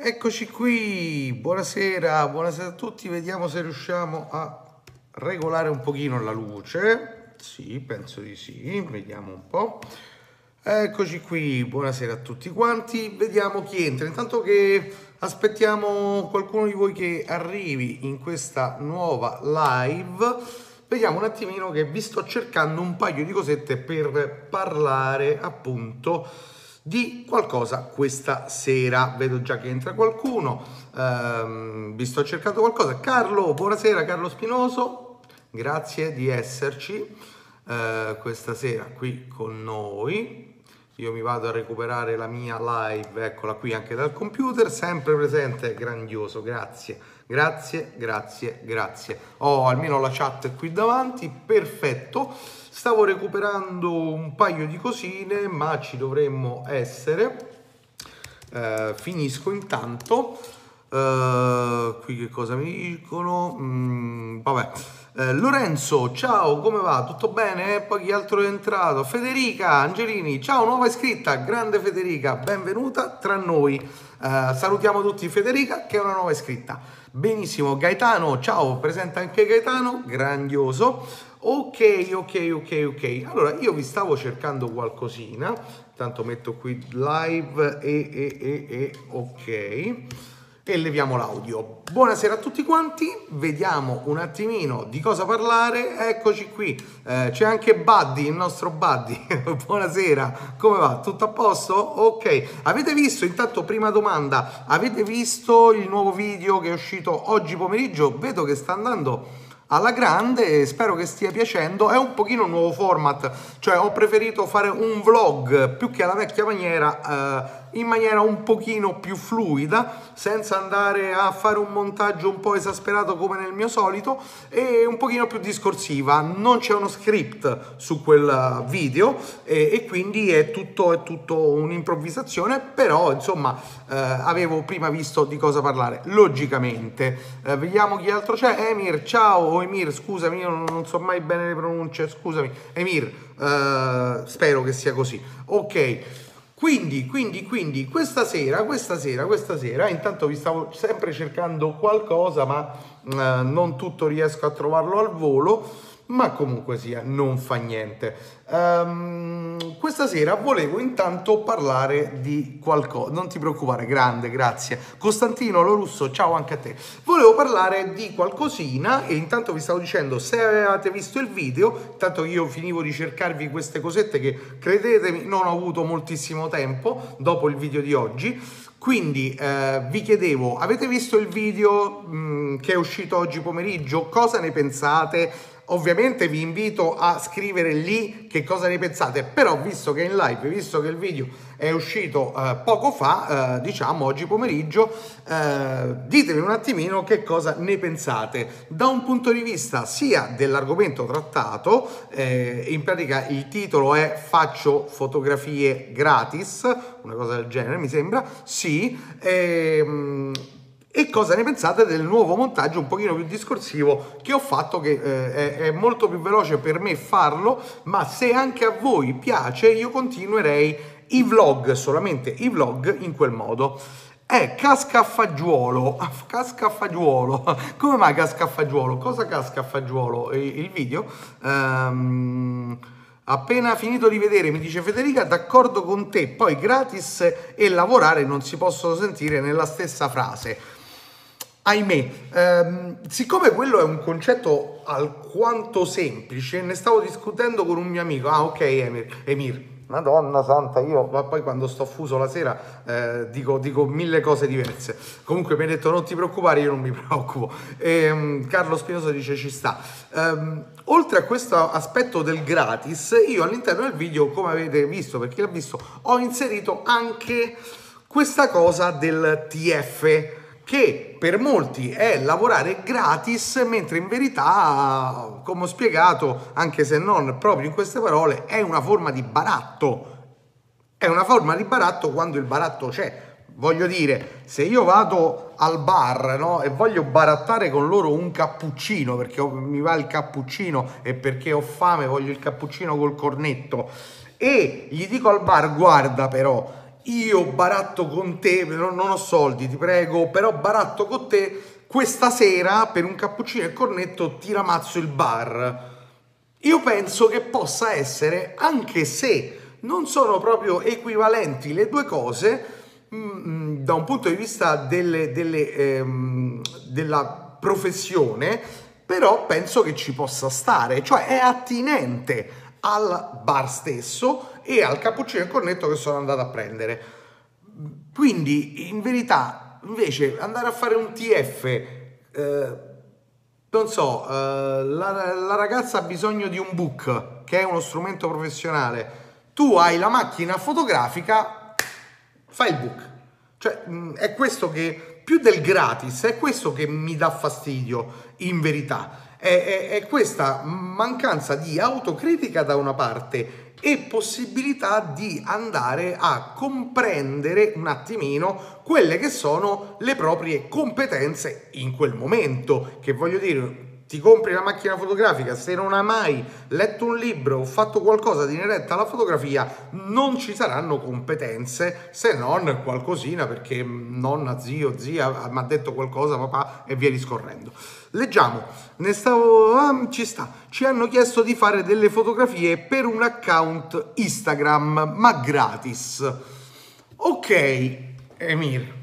Eccoci qui, buonasera, buonasera a tutti, vediamo se riusciamo a regolare un pochino la luce. Sì, penso di sì, vediamo un po'. Eccoci qui, buonasera a tutti quanti, vediamo chi entra. Intanto che aspettiamo qualcuno di voi che arrivi in questa nuova live, vediamo un attimino che vi sto cercando un paio di cosette per parlare appunto di qualcosa questa sera. Vedo già che entra qualcuno, ehm, vi sto cercando qualcosa. Carlo, buonasera Carlo Spinoso, grazie di esserci eh, questa sera qui con noi. Io mi vado a recuperare la mia live, eccola qui anche dal computer, sempre presente, grandioso, grazie, grazie, grazie, grazie. Ho oh, almeno la chat qui davanti, perfetto. Stavo recuperando un paio di cosine, ma ci dovremmo essere. Eh, finisco intanto. Eh, qui che cosa mi dicono? Mm, vabbè. Eh, Lorenzo, ciao, come va? Tutto bene? Poi chi altro è entrato? Federica Angelini, ciao, nuova iscritta, grande Federica, benvenuta tra noi. Eh, salutiamo tutti Federica che è una nuova iscritta. Benissimo, Gaetano, ciao, presenta anche Gaetano, grandioso. Ok, ok, ok, ok. Allora, io vi stavo cercando qualcosina. Tanto metto qui live e, e, e, e ok. E leviamo l'audio. Buonasera a tutti quanti, vediamo un attimino di cosa parlare. Eccoci qui, eh, c'è anche Buddy, il nostro Buddy. Buonasera, come va? Tutto a posto? Ok, avete visto, intanto prima domanda, avete visto il nuovo video che è uscito oggi pomeriggio? Vedo che sta andando alla grande spero che stia piacendo è un pochino un nuovo format cioè ho preferito fare un vlog più che alla vecchia maniera eh, in maniera un pochino più fluida, senza andare a fare un montaggio un po' esasperato come nel mio solito e un pochino più discorsiva. Non c'è uno script su quel video e, e quindi è tutto, è tutto un'improvvisazione, però insomma eh, avevo prima visto di cosa parlare, logicamente. Eh, vediamo chi altro c'è. Emir, ciao Emir, scusami, io non so mai bene le pronunce, scusami. Emir, eh, spero che sia così. Ok. Quindi, quindi, quindi, questa sera, questa sera, questa sera, intanto vi stavo sempre cercando qualcosa, ma eh, non tutto riesco a trovarlo al volo ma comunque sia, non fa niente. Um, questa sera volevo intanto parlare di qualcosa, non ti preoccupare, grande, grazie. Costantino Lorusso, ciao anche a te. Volevo parlare di qualcosina e intanto vi stavo dicendo, se avevate visto il video, intanto io finivo di cercarvi queste cosette che credetemi non ho avuto moltissimo tempo dopo il video di oggi, quindi eh, vi chiedevo, avete visto il video mh, mm, che è uscito oggi pomeriggio? Cosa ne pensate? Ovviamente vi invito a scrivere lì che cosa ne pensate, però visto che è in live, visto che il video è uscito eh, poco fa, eh, diciamo oggi pomeriggio, eh, ditemi un attimino che cosa ne pensate. Da un punto di vista sia dell'argomento trattato, eh, in pratica il titolo è Faccio fotografie gratis, una cosa del genere mi sembra, sì, ehm, e cosa ne pensate del nuovo montaggio un pochino più discorsivo che ho fatto che eh, è, è, molto più veloce per me farlo ma se anche a voi piace io continuerei i vlog solamente i vlog in quel modo. È casca a fagiolo casca a fagiolo come mai casca a fagiolo cosa casca a fagiolo il video? Um, Appena finito di vedere, mi dice Federica, d'accordo con te, poi gratis e lavorare non si possono sentire nella stessa frase ahimè, ehm, siccome quello è un concetto alquanto semplice, ne stavo discutendo con un mio amico. Ah, ok, Emir, Emir Madonna santa, io poi quando sto fuso la sera eh, dico, dico, mille cose diverse. Comunque mi ha detto non ti preoccupare, io non mi preoccupo. E, um, Carlo Spinosa dice ci sta. Um, oltre a questo aspetto del gratis, io all'interno del video, come avete visto, perché l'ha visto, ho inserito anche questa cosa del TF che per molti è lavorare gratis, mentre in verità, come ho spiegato, anche se non proprio in queste parole, è una forma di baratto. È una forma di baratto quando il baratto c'è. Voglio dire, se io vado al bar no, e voglio barattare con loro un cappuccino perché mi va il cappuccino e perché ho fame, voglio il cappuccino col cornetto e gli dico al bar, guarda però, io baratto con te, non ho soldi, ti prego, però baratto con te questa sera per un cappuccino e cornetto ti ramazzo il bar. Io penso che possa essere, anche se non sono proprio equivalenti le due cose, mh, mm, da un punto di vista delle, delle, ehm, della professione, però penso che ci possa stare, cioè è attinente al bar stesso e al cappuccino e cornetto che sono andato a prendere. Quindi, in verità, invece, andare a fare un TF, eh, non so, eh, la, la ragazza ha bisogno di un book, che è uno strumento professionale, tu hai la macchina fotografica, fai il book. Cioè, è questo che, più del gratis, è questo che mi dà fastidio, in verità. È, è, è questa mancanza di autocritica da una parte e possibilità di andare a comprendere un attimino quelle che sono le proprie competenze in quel momento, che voglio dire ti compri la macchina fotografica, se non hai mai letto un libro o fatto qualcosa di inerente alla fotografia, non ci saranno competenze se non qualcosina perché nonna, zio, zia mi ha detto qualcosa, papà e via discorrendo. Leggiamo, ne stavo, ah, ci sta, ci hanno chiesto di fare delle fotografie per un account Instagram, ma gratis. Ok, Emir,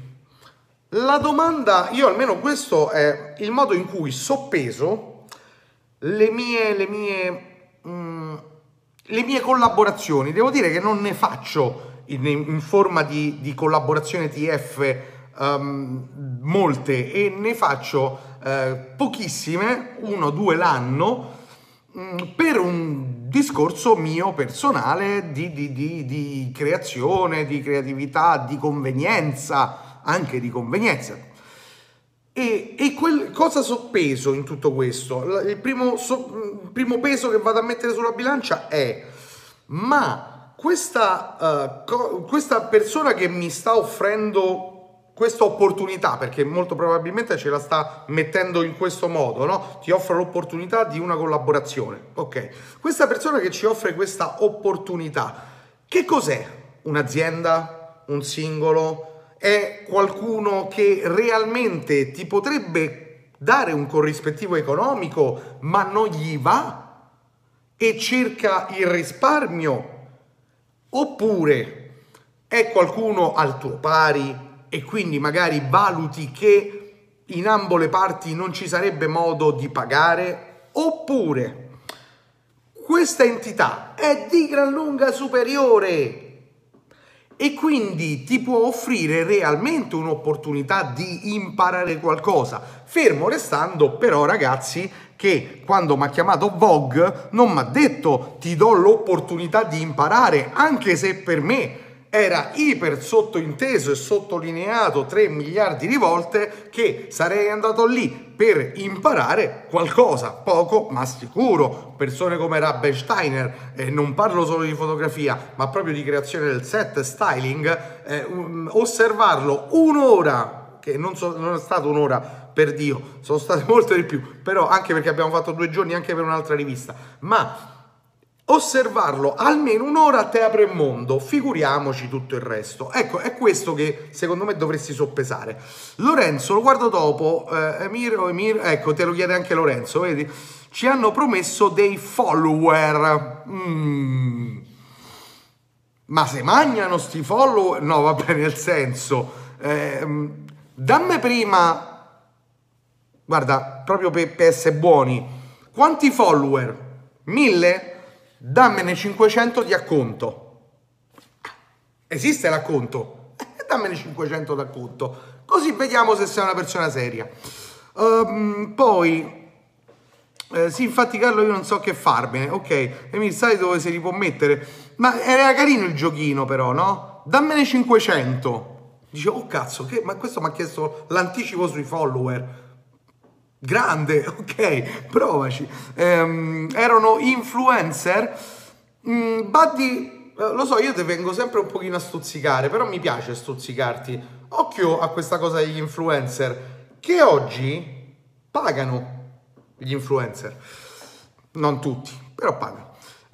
la domanda, io almeno questo è il modo in cui soppeso le mie, le mie, mm, le mie collaborazioni. Devo dire che non ne faccio in, in forma di, di, collaborazione TF um, molte e ne faccio uh, pochissime, uno o due l'anno, um, per un discorso mio personale di, di, di creazione, di creatività, di convenienza anche di convenienza. E, e quel, cosa soppeso in tutto questo? Il primo, so, primo, peso che vado a mettere sulla bilancia è, ma questa, uh, co, questa persona che mi sta offrendo questa opportunità, perché molto probabilmente ce la sta mettendo in questo modo, no? Ti offre l'opportunità di una collaborazione. Ok, questa persona che ci offre questa opportunità, che cos'è? Un'azienda? Un singolo? È qualcuno che realmente ti potrebbe dare un corrispettivo economico, ma non gli va e cerca il risparmio, oppure è qualcuno al tuo pari e quindi magari valuti che in ambo le parti non ci sarebbe modo di pagare, oppure questa entità è di gran lunga superiore e quindi ti può offrire realmente un'opportunità di imparare qualcosa, fermo restando però ragazzi che quando mi ha chiamato Vogue non mi ha detto ti do l'opportunità di imparare, anche se per me era iper sottointeso e sottolineato 3 miliardi di volte che sarei andato lì per imparare qualcosa, poco ma sicuro. Persone come Rabensteiner, eh, non parlo solo di fotografia, ma proprio di creazione del set, styling, eh, um, osservarlo un'ora, che non, so, non è stata un'ora per Dio, sono state molte di più, però anche perché abbiamo fatto due giorni anche per un'altra rivista, ma osservarlo almeno un'ora te apre il mondo, figuriamoci tutto il resto. Ecco, è questo che secondo me dovresti soppesare. Lorenzo, lo guardo dopo, eh, Emir o Emir, ecco, te lo chiede anche Lorenzo, vedi? Ci hanno promesso dei follower. Mm. Ma se magnano sti follower? No, vabbè, nel senso, eh, dammi prima, guarda, proprio per, per essere buoni, quanti follower? Mille? Dammene 500 di acconto. Esiste l'acconto? Eh, dammene 500 d'acconto, così vediamo se sei una persona seria. Um, poi, eh, sì, infatti Carlo io non so che farmene, ok, Emil sai dove si li può mettere? Ma era carino il giochino però, no? Dammene 500. Dice, oh cazzo, che... ma questo mi ha chiesto l'anticipo sui follower. Grande, ok, provaci. Ehm, erano influencer. Mm, Buddy, eh, lo so, io ti vengo sempre un pochino a stuzzicare, però mi piace stuzzicarti. Occhio a questa cosa degli influencer, che oggi pagano gli influencer. Non tutti, però pagano.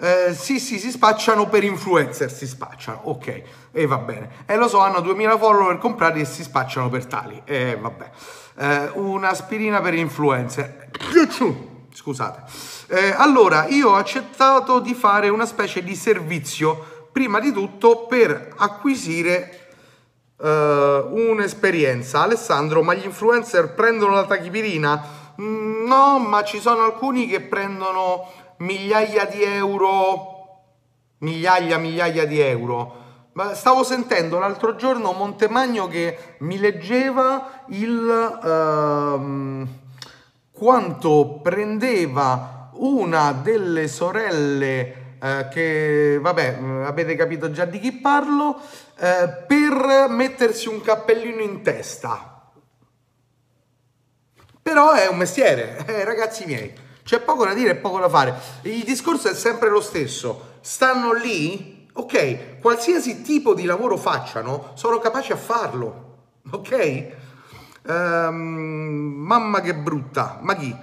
Eh, sì, sì, si spacciano per influencer, si spacciano, ok, e va bene. E lo so, hanno 2000 follower comprati e si spacciano per tali, e vabbè. Eh, un'aspirina per influencer. Scusate. Eh, allora, io ho accettato di fare una specie di servizio, prima di tutto per acquisire Uh, un'esperienza. Alessandro, ma gli influencer prendono la tachipirina? Mm, no, ma ci sono alcuni che prendono migliaia di euro, migliaia, migliaia di euro. Ma stavo sentendo l'altro giorno Montemagno che mi leggeva il uh, quanto prendeva una delle sorelle eh, che vabbè mm, avete capito già di chi parlo, eh, per mettersi un cappellino in testa. Però è un mestiere, eh, ragazzi miei, c'è poco da dire e poco da fare. Il discorso è sempre lo stesso, stanno lì, ok, qualsiasi tipo di lavoro facciano, sono capaci a farlo, ok? Um, mamma che brutta, ma chi?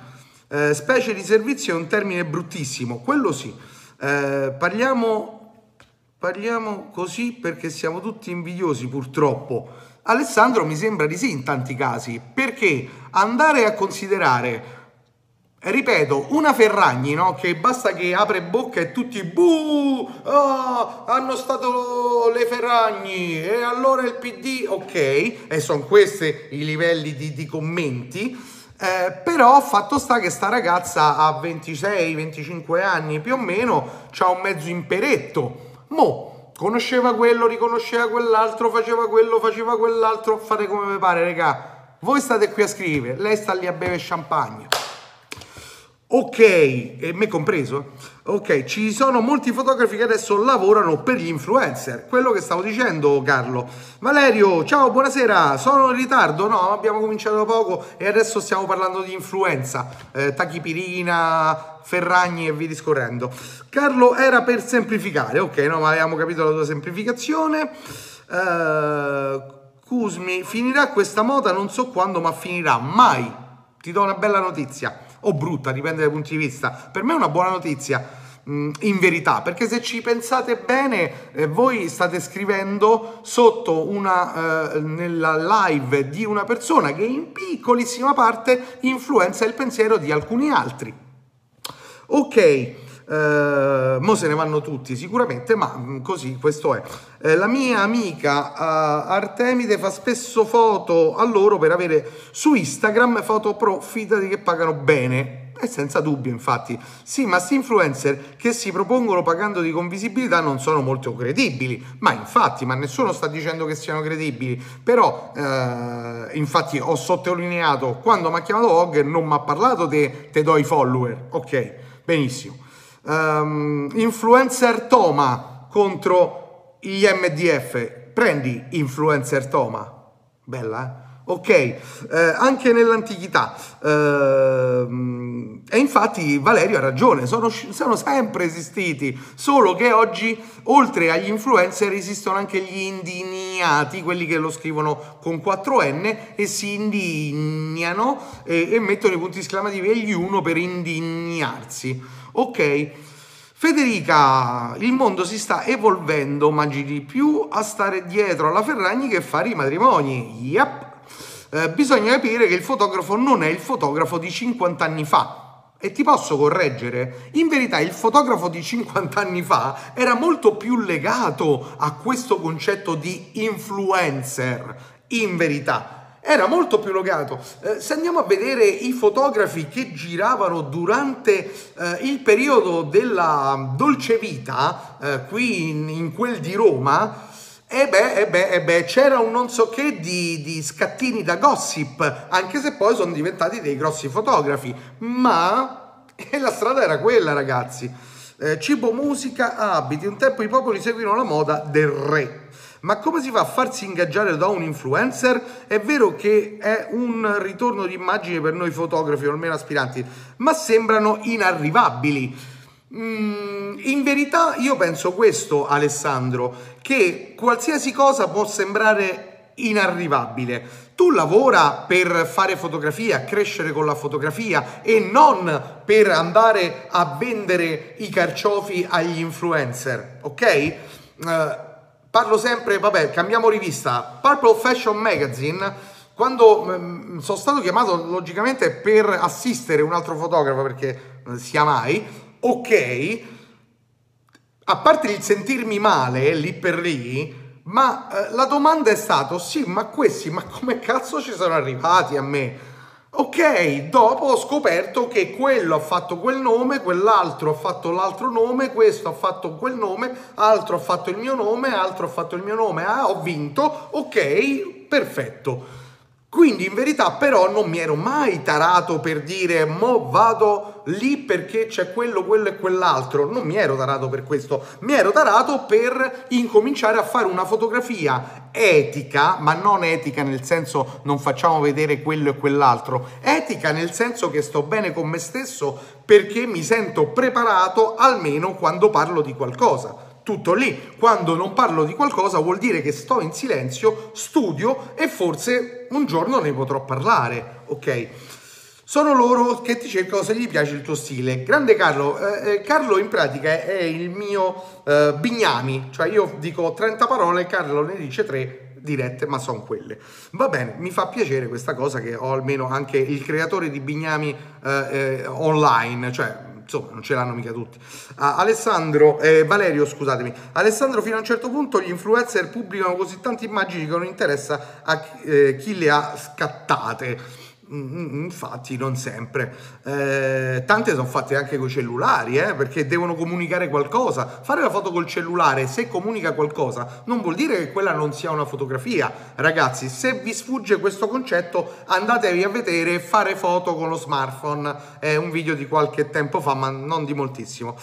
Uh, specie di servizio è un termine bruttissimo, quello sì. Eh, parliamo, parliamo così perché siamo tutti invidiosi purtroppo. Alessandro mi sembra di sì in tanti casi, perché andare a considerare ripeto, una Ferragni, no? Che basta che apre bocca e tutti buh, oh, hanno stato le Ferragni e allora il PD, ok, e sono questi i livelli di, di commenti. Eh, però fatto sta che sta ragazza ha 26-25 anni più o meno, ha un mezzo imperetto. Mo, conosceva quello, riconosceva quell'altro, faceva quello, faceva quell'altro, fate come vi pare, regà. Voi state qui a scrivere, lei sta lì a bere champagne. Ok, e me compreso? Ok, ci sono molti fotografi che adesso lavorano per gli influencer. Quello che stavo dicendo, Carlo. Valerio, ciao, buonasera. Sono in ritardo? No, abbiamo cominciato da poco e adesso stiamo parlando di influenza. Eh, tachipirina, Ferragni e via discorrendo. Carlo, era per semplificare. Ok, no, ma avevamo capito la tua semplificazione. Cusmi, finirà questa moda? Non so quando, ma finirà. Mai. Ti do una bella notizia o brutta, dipende dai punti di vista. Per me è una buona notizia mm, in verità, perché se ci pensate bene, eh, voi state scrivendo sotto una eh, nella live di una persona che in piccolissima parte influenza il pensiero di alcuni altri. Ok, Uh, mo se ne vanno tutti sicuramente, ma mm, così questo è. Uh, la mia amica uh, Artemide fa spesso foto a loro per avere su Instagram foto profit che pagano bene. E senza dubbio, infatti. Sì, ma questi influencer che si propongono pagando di convisibilità non sono molto credibili. Ma infatti, ma nessuno sta dicendo che siano credibili. Però, eh, infatti, ho sottolineato quando mi ha chiamato Hogger non mi ha parlato di te do i follower. Ok, benissimo um, influencer Toma contro gli MDF. Prendi influencer Toma. Bella, eh? Ok, eh, anche nell'antichità. Eh, e infatti Valerio ha ragione, sono, sono, sempre esistiti, solo che oggi oltre agli influencer esistono anche gli indignati, quelli che lo scrivono con 4N e si indignano e, e mettono i punti esclamativi e gli uno per indignarsi. Ok. Federica, il mondo si sta evolvendo, ma di più a stare dietro alla Ferragni che fare i matrimoni. Yep. Eh, bisogna capire che il fotografo non è il fotografo di 50 anni fa. E ti posso correggere? In verità il fotografo di 50 anni fa era molto più legato a questo concetto di influencer. In verità era molto più logato. Eh, se andiamo a vedere i fotografi che giravano durante eh, il periodo della dolce vita, eh, qui in, in, quel di Roma, e beh, e beh, e beh, c'era un non so che di, di scattini da gossip, anche se poi sono diventati dei grossi fotografi, ma la strada era quella, ragazzi. Eh, cibo, musica, abiti. Un tempo i popoli seguivano la moda del re. Ma come si fa a farsi ingaggiare da un influencer? È vero che è un ritorno di immagine per noi fotografi o almeno aspiranti, ma sembrano inarrivabili. Mm, in verità io penso questo, Alessandro, che qualsiasi cosa può sembrare inarrivabile. Tu lavora per fare fotografia, crescere con la fotografia e non per andare a vendere i carciofi agli influencer, ok? Uh, parlo sempre, vabbè, cambiamo rivista. Purple Fashion Magazine quando mh, mm, sono stato chiamato logicamente per assistere un altro fotografo perché non sia mai, ok, a parte il sentirmi male lì per lì, ma eh, la domanda è stata, sì, ma questi, ma come cazzo ci sono arrivati a me? Ok, dopo ho scoperto che quello ha fatto quel nome, quell'altro ha fatto l'altro nome, questo ha fatto quel nome, altro ha fatto il mio nome, altro ha fatto il mio nome, ah, ho vinto, ok, perfetto. Quindi in verità però non mi ero mai tarato per dire mo vado lì perché c'è quello, quello e quell'altro, non mi ero tarato per questo, mi ero tarato per incominciare a fare una fotografia etica, ma non etica nel senso non facciamo vedere quello e quell'altro, etica nel senso che sto bene con me stesso perché mi sento preparato almeno quando parlo di qualcosa tutto lì. Quando non parlo di qualcosa vuol dire che sto in silenzio, studio e forse un giorno ne potrò parlare, ok? Sono loro che ti cercano se gli piace il tuo stile. Grande Carlo, eh, eh Carlo in pratica è, il mio eh, bignami, cioè io dico 30 parole, Carlo ne dice 3 dirette, ma sono quelle. Va bene, mi fa piacere questa cosa che ho almeno anche il creatore di bignami eh, eh online, cioè insomma non ce l'hanno mica tutti. Ah, Alessandro, eh, Valerio scusatemi, Alessandro fino a un certo punto gli influencer pubblicano così tante immagini che non interessa a eh, chi le ha scattate. Mm, mm, infatti, non sempre. Eh, tante sono fatte anche con i cellulari, eh, perché devono comunicare qualcosa. Fare la foto col cellulare, se comunica qualcosa, non vuol dire che quella non sia una fotografia. Ragazzi, se vi sfugge questo concetto, andatevi a vedere fare foto con lo smartphone. È un video di qualche tempo fa, ma non di moltissimo.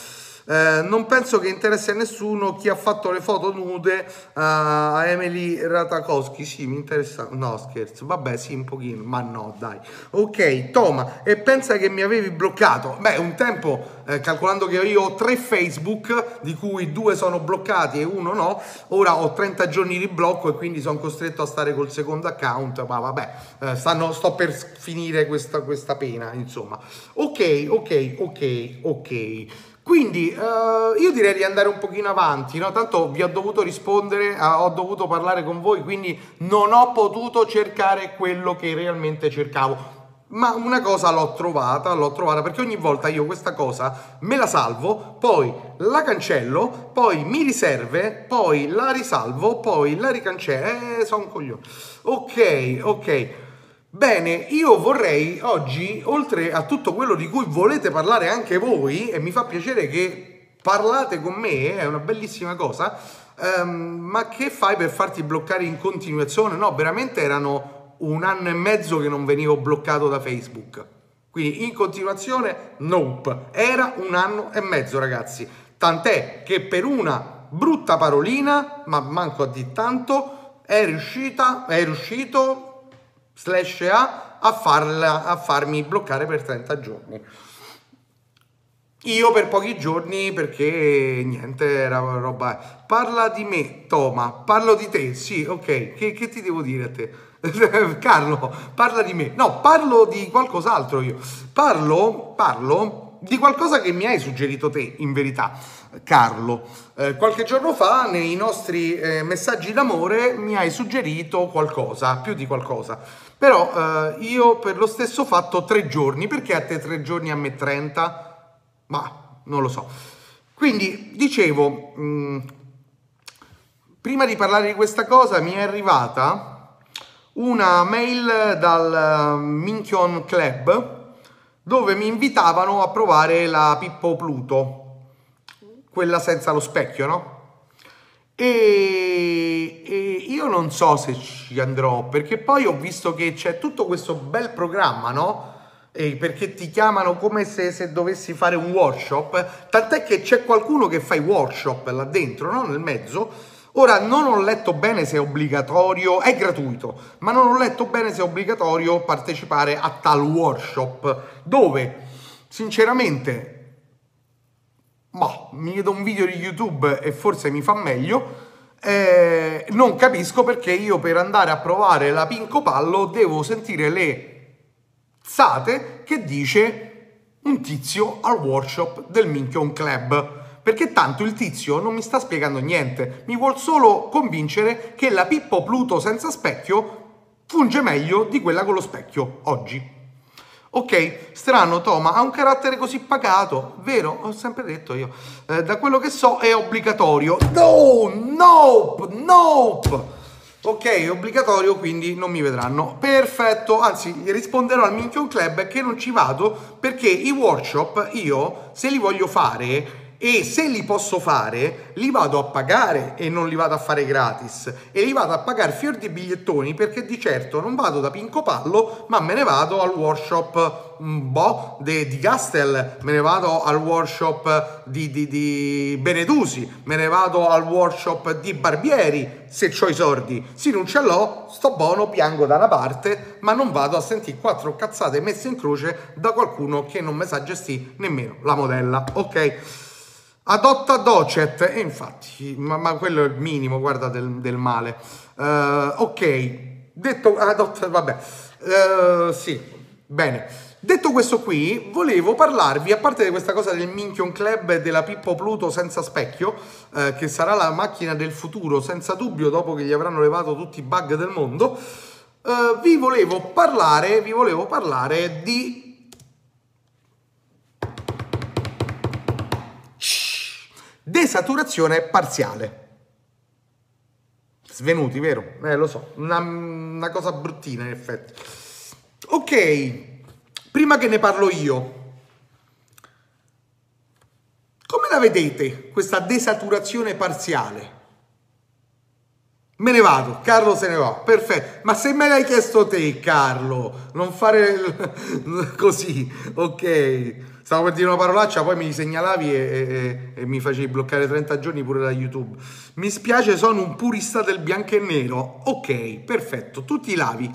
Eh, non penso che interessi a nessuno chi ha fatto le foto nude uh, a Emily Ratakowski. Sì, mi interessa. No, scherzo. Vabbè, sì, un pochino, ma no, dai. Ok, Toma, e pensa che mi avevi bloccato? Beh, un tempo, eh, calcolando che io ho tre Facebook, di cui due sono bloccati e uno no, ora ho 30 giorni di blocco e quindi sono costretto a stare col secondo account. Ma vabbè, eh, stanno, sto per finire questa, questa pena, insomma. Ok, ok, ok, ok. Quindi uh, io direi di andare un pochino avanti, no? tanto vi ho dovuto rispondere, uh, ho dovuto parlare con voi, quindi non ho potuto cercare quello che realmente cercavo. Ma una cosa l'ho trovata, l'ho trovata perché ogni volta io questa cosa me la salvo, poi la cancello, poi mi riserve, poi la risalvo, poi la ricancello. Eh, sono un coglione. Ok, ok. Bene, io vorrei oggi, oltre a tutto quello di cui volete parlare anche voi, e mi fa piacere che parlate con me, è una bellissima cosa, um, ma che fai per farti bloccare in continuazione? No, veramente erano un anno e mezzo che non venivo bloccato da Facebook. Quindi in continuazione, nope. Era un anno e mezzo, ragazzi. Tant'è che per una brutta parolina, ma manco a di tanto, è riuscita, è riuscito slash A a, farla, a farmi bloccare per 30 giorni. Io per pochi giorni perché niente, era roba. Parla di me, Toma, parlo di te, sì, ok, che, che ti devo dire a te? Carlo, parla di me. No, parlo di qualcos'altro io. Parlo, parlo di qualcosa che mi hai suggerito te, in verità. Carlo, eh, qualche giorno fa nei nostri eh, messaggi d'amore mi hai suggerito qualcosa, più di qualcosa. Però eh, io per lo stesso fatto tre giorni, perché a te tre giorni a me 30? Ma non lo so. Quindi dicevo, mh, mm, prima di parlare di questa cosa mi è arrivata una mail dal Minchion Club dove mi invitavano a provare la Pippo Pluto quella senza lo specchio, no? E, e, io non so se ci andrò perché poi ho visto che c'è tutto questo bel programma, no? E perché ti chiamano come se, se, dovessi fare un workshop, tant'è che c'è qualcuno che fa i workshop là dentro, no? Nel mezzo. Ora non ho letto bene se è obbligatorio, è gratuito, ma non ho letto bene se è obbligatorio partecipare a tal workshop dove sinceramente ma mi vedo un video di YouTube e forse mi fa meglio. eh, non capisco perché io per andare a provare la Pinco Pallo devo sentire le zate che dice un tizio al workshop del Minchion Club. Perché tanto il tizio non mi sta spiegando niente, mi vuol solo convincere che la Pippo Pluto senza specchio funge meglio di quella con lo specchio oggi. Ok, strano Toma, ha un carattere così pacato, vero? Ho sempre detto io. Eh, da quello che so è obbligatorio. No, nope, nope. Ok, è obbligatorio, quindi non mi vedranno. Perfetto, anzi, risponderò al Minchion Club che non ci vado perché i workshop io, se li voglio fare, e se li posso fare li vado a pagare e non li vado a fare gratis. E li vado a pagare fior di bigliettoni perché di certo non vado da Pinco Pallo ma me ne vado al workshop un boh, di Gastel me ne vado al workshop di, di, di, Benedusi me ne vado al workshop di Barbieri se ho i soldi. Se non ce l'ho sto buono piango da una parte ma non vado a sentire quattro cazzate messe in croce da qualcuno che non mi sa gestire nemmeno la modella ok Adotta Docet, e infatti, ma, ma, quello è il minimo, guarda, del, del male. Uh, ok, detto, adotta, vabbè, uh, sì, bene. Detto questo qui, volevo parlarvi, a parte di questa cosa del Minchion Club e della Pippo Pluto senza specchio, eh, che sarà la macchina del futuro, senza dubbio, dopo che gli avranno levato tutti i bug del mondo, eh, vi volevo parlare, vi volevo parlare di Desaturazione parziale. Svenuti, vero? Eh, lo so, una, una cosa bruttina in effetti. Ok, prima che ne parlo io, come la vedete questa desaturazione parziale? Me ne vado, Carlo se ne va, perfetto. Ma se me l'hai chiesto te, Carlo, non fare così, ok stavo per dire una parolaccia, poi mi segnalavi e, e, e, mi facevi bloccare 30 giorni pure da YouTube. Mi spiace, sono un purista del bianco e nero. Ok, perfetto, tu ti lavi.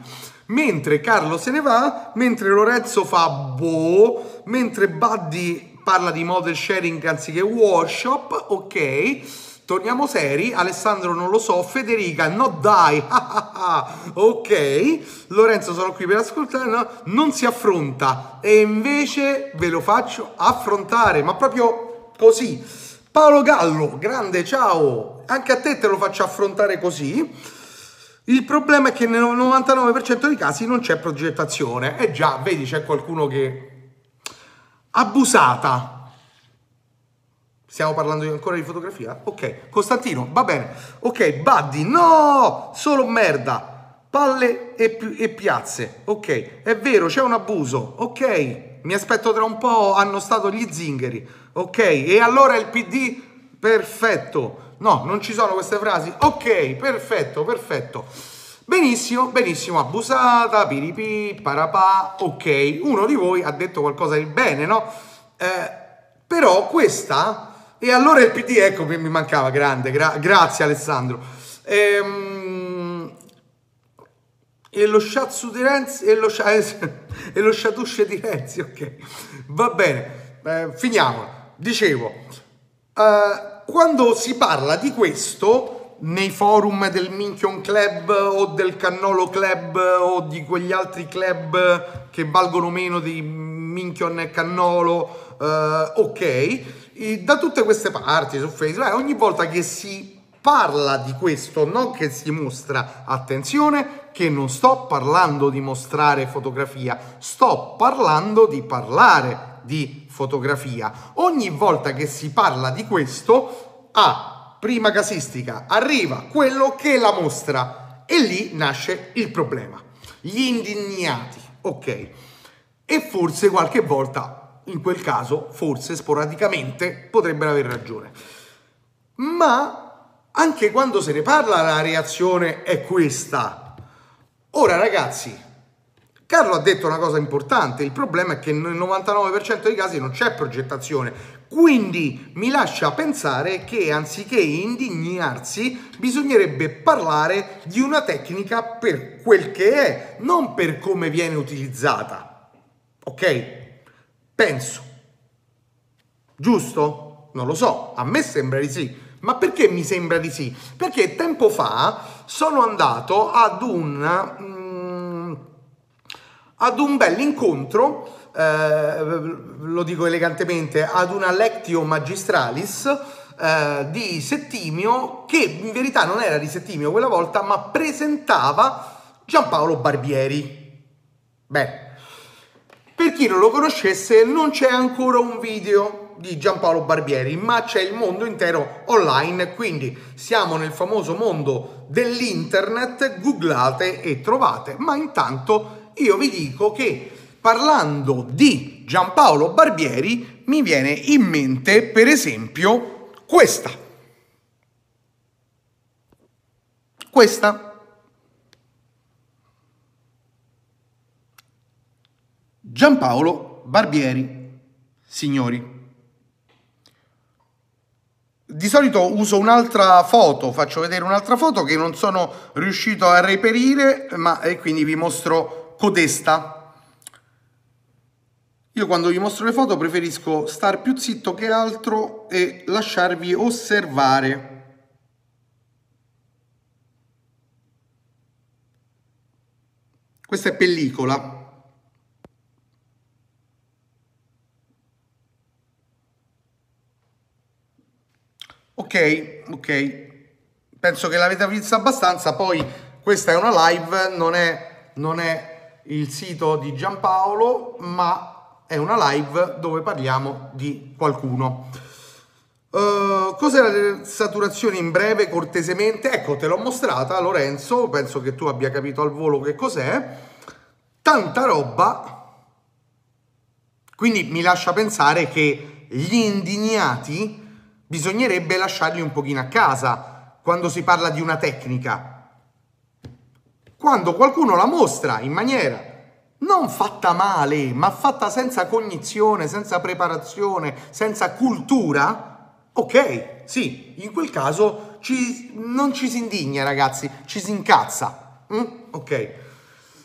Mentre Carlo se ne va, mentre Lorenzo fa boh, mentre Buddy parla di model sharing anziché workshop, ok torniamo seri, Alessandro non lo so, Federica no dai, ok, Lorenzo sono qui per ascoltare, no? non si affronta e invece ve lo faccio affrontare, ma proprio così. Paolo Gallo, grande ciao, anche a te te lo faccio affrontare così. Il problema è che nel 99% dei casi non c'è progettazione. E già, vedi, c'è qualcuno che... Abusata, Stiamo parlando ancora di fotografia? Ok, Costantino, va bene. Ok, Buddy, no! Solo merda. Palle e, e piazze. Ok, è vero, c'è un abuso. Ok, mi aspetto tra un po' hanno stato gli zingari. Ok, e allora il PD? Perfetto. No, non ci sono queste frasi. Ok, perfetto, perfetto. Benissimo, benissimo, abusata, piripi, parapà, ok. Uno di voi ha detto qualcosa di bene, no? Eh, però questa e allora il PD, ecco, mi mancava, grande, gra- grazie Alessandro. Ehm, e lo Shatsu di Renzi e lo, e lo Shatusce di Renzi, ok. Va bene, eh, finiamo. Dicevo, eh, quando si parla di questo nei forum del Minchion Club o del Cannolo Club o di quegli altri club che valgono meno di Minchion e Cannolo, eh, ok, da tutte queste parti su Facebook, eh, ogni volta che si parla di questo, non che si mostra, attenzione, che non sto parlando di mostrare fotografia, sto parlando di parlare di fotografia. Ogni volta che si parla di questo, a prima casistica arriva quello che la mostra e lì nasce il problema. Gli indignati, ok? E forse qualche volta in quel caso, forse sporadicamente, potrebbero aver ragione. Ma anche quando se ne parla la reazione è questa. Ora ragazzi, Carlo ha detto una cosa importante, il problema è che nel 99% dei casi non c'è progettazione, quindi mi lascia pensare che anziché indignarsi bisognerebbe parlare di una tecnica per quel che è, non per come viene utilizzata. Ok? Penso. Giusto? Non lo so, a me sembra di sì, Ma perché mi sembra di sì? Perché tempo fa sono andato ad un, mm, ad un bel incontro, eh, lo dico elegantemente, ad una lectio magistralis eh, di Settimio che in verità non era di Settimio quella volta, ma presentava Giampaolo Barbieri. Beh, per chi non lo conoscesse, non c'è ancora un video di Giampaolo Barbieri, ma c'è il mondo intero online, quindi siamo nel famoso mondo dell'internet, googlate e trovate. Ma intanto io vi dico che parlando di Giampaolo Barbieri mi viene in mente per esempio questa. Questa Giampaolo Barbieri, signori. Di solito uso un'altra foto, faccio vedere un'altra foto che non sono riuscito a reperire, ma e quindi vi mostro codesta. Io quando vi mostro le foto preferisco star più zitto che altro e lasciarvi osservare. Questa è pellicola, Ok, ok. Penso che l'avete vista abbastanza. Poi questa è una live, non è, non è il sito di Giampaolo, ma è una live dove parliamo di qualcuno. Uh, cos'è la saturazione in breve, cortesemente? Ecco, te l'ho mostrata, Lorenzo, penso che tu abbia capito al volo che cos'è. Tanta roba, quindi mi lascia pensare che gli indignati bisognerebbe lasciarli un pochino a casa quando si parla di una tecnica. Quando qualcuno la mostra in maniera non fatta male, ma fatta senza cognizione, senza preparazione, senza cultura, ok, sì, in quel caso ci, non ci si indigna ragazzi, ci si incazza. Mm? Ok.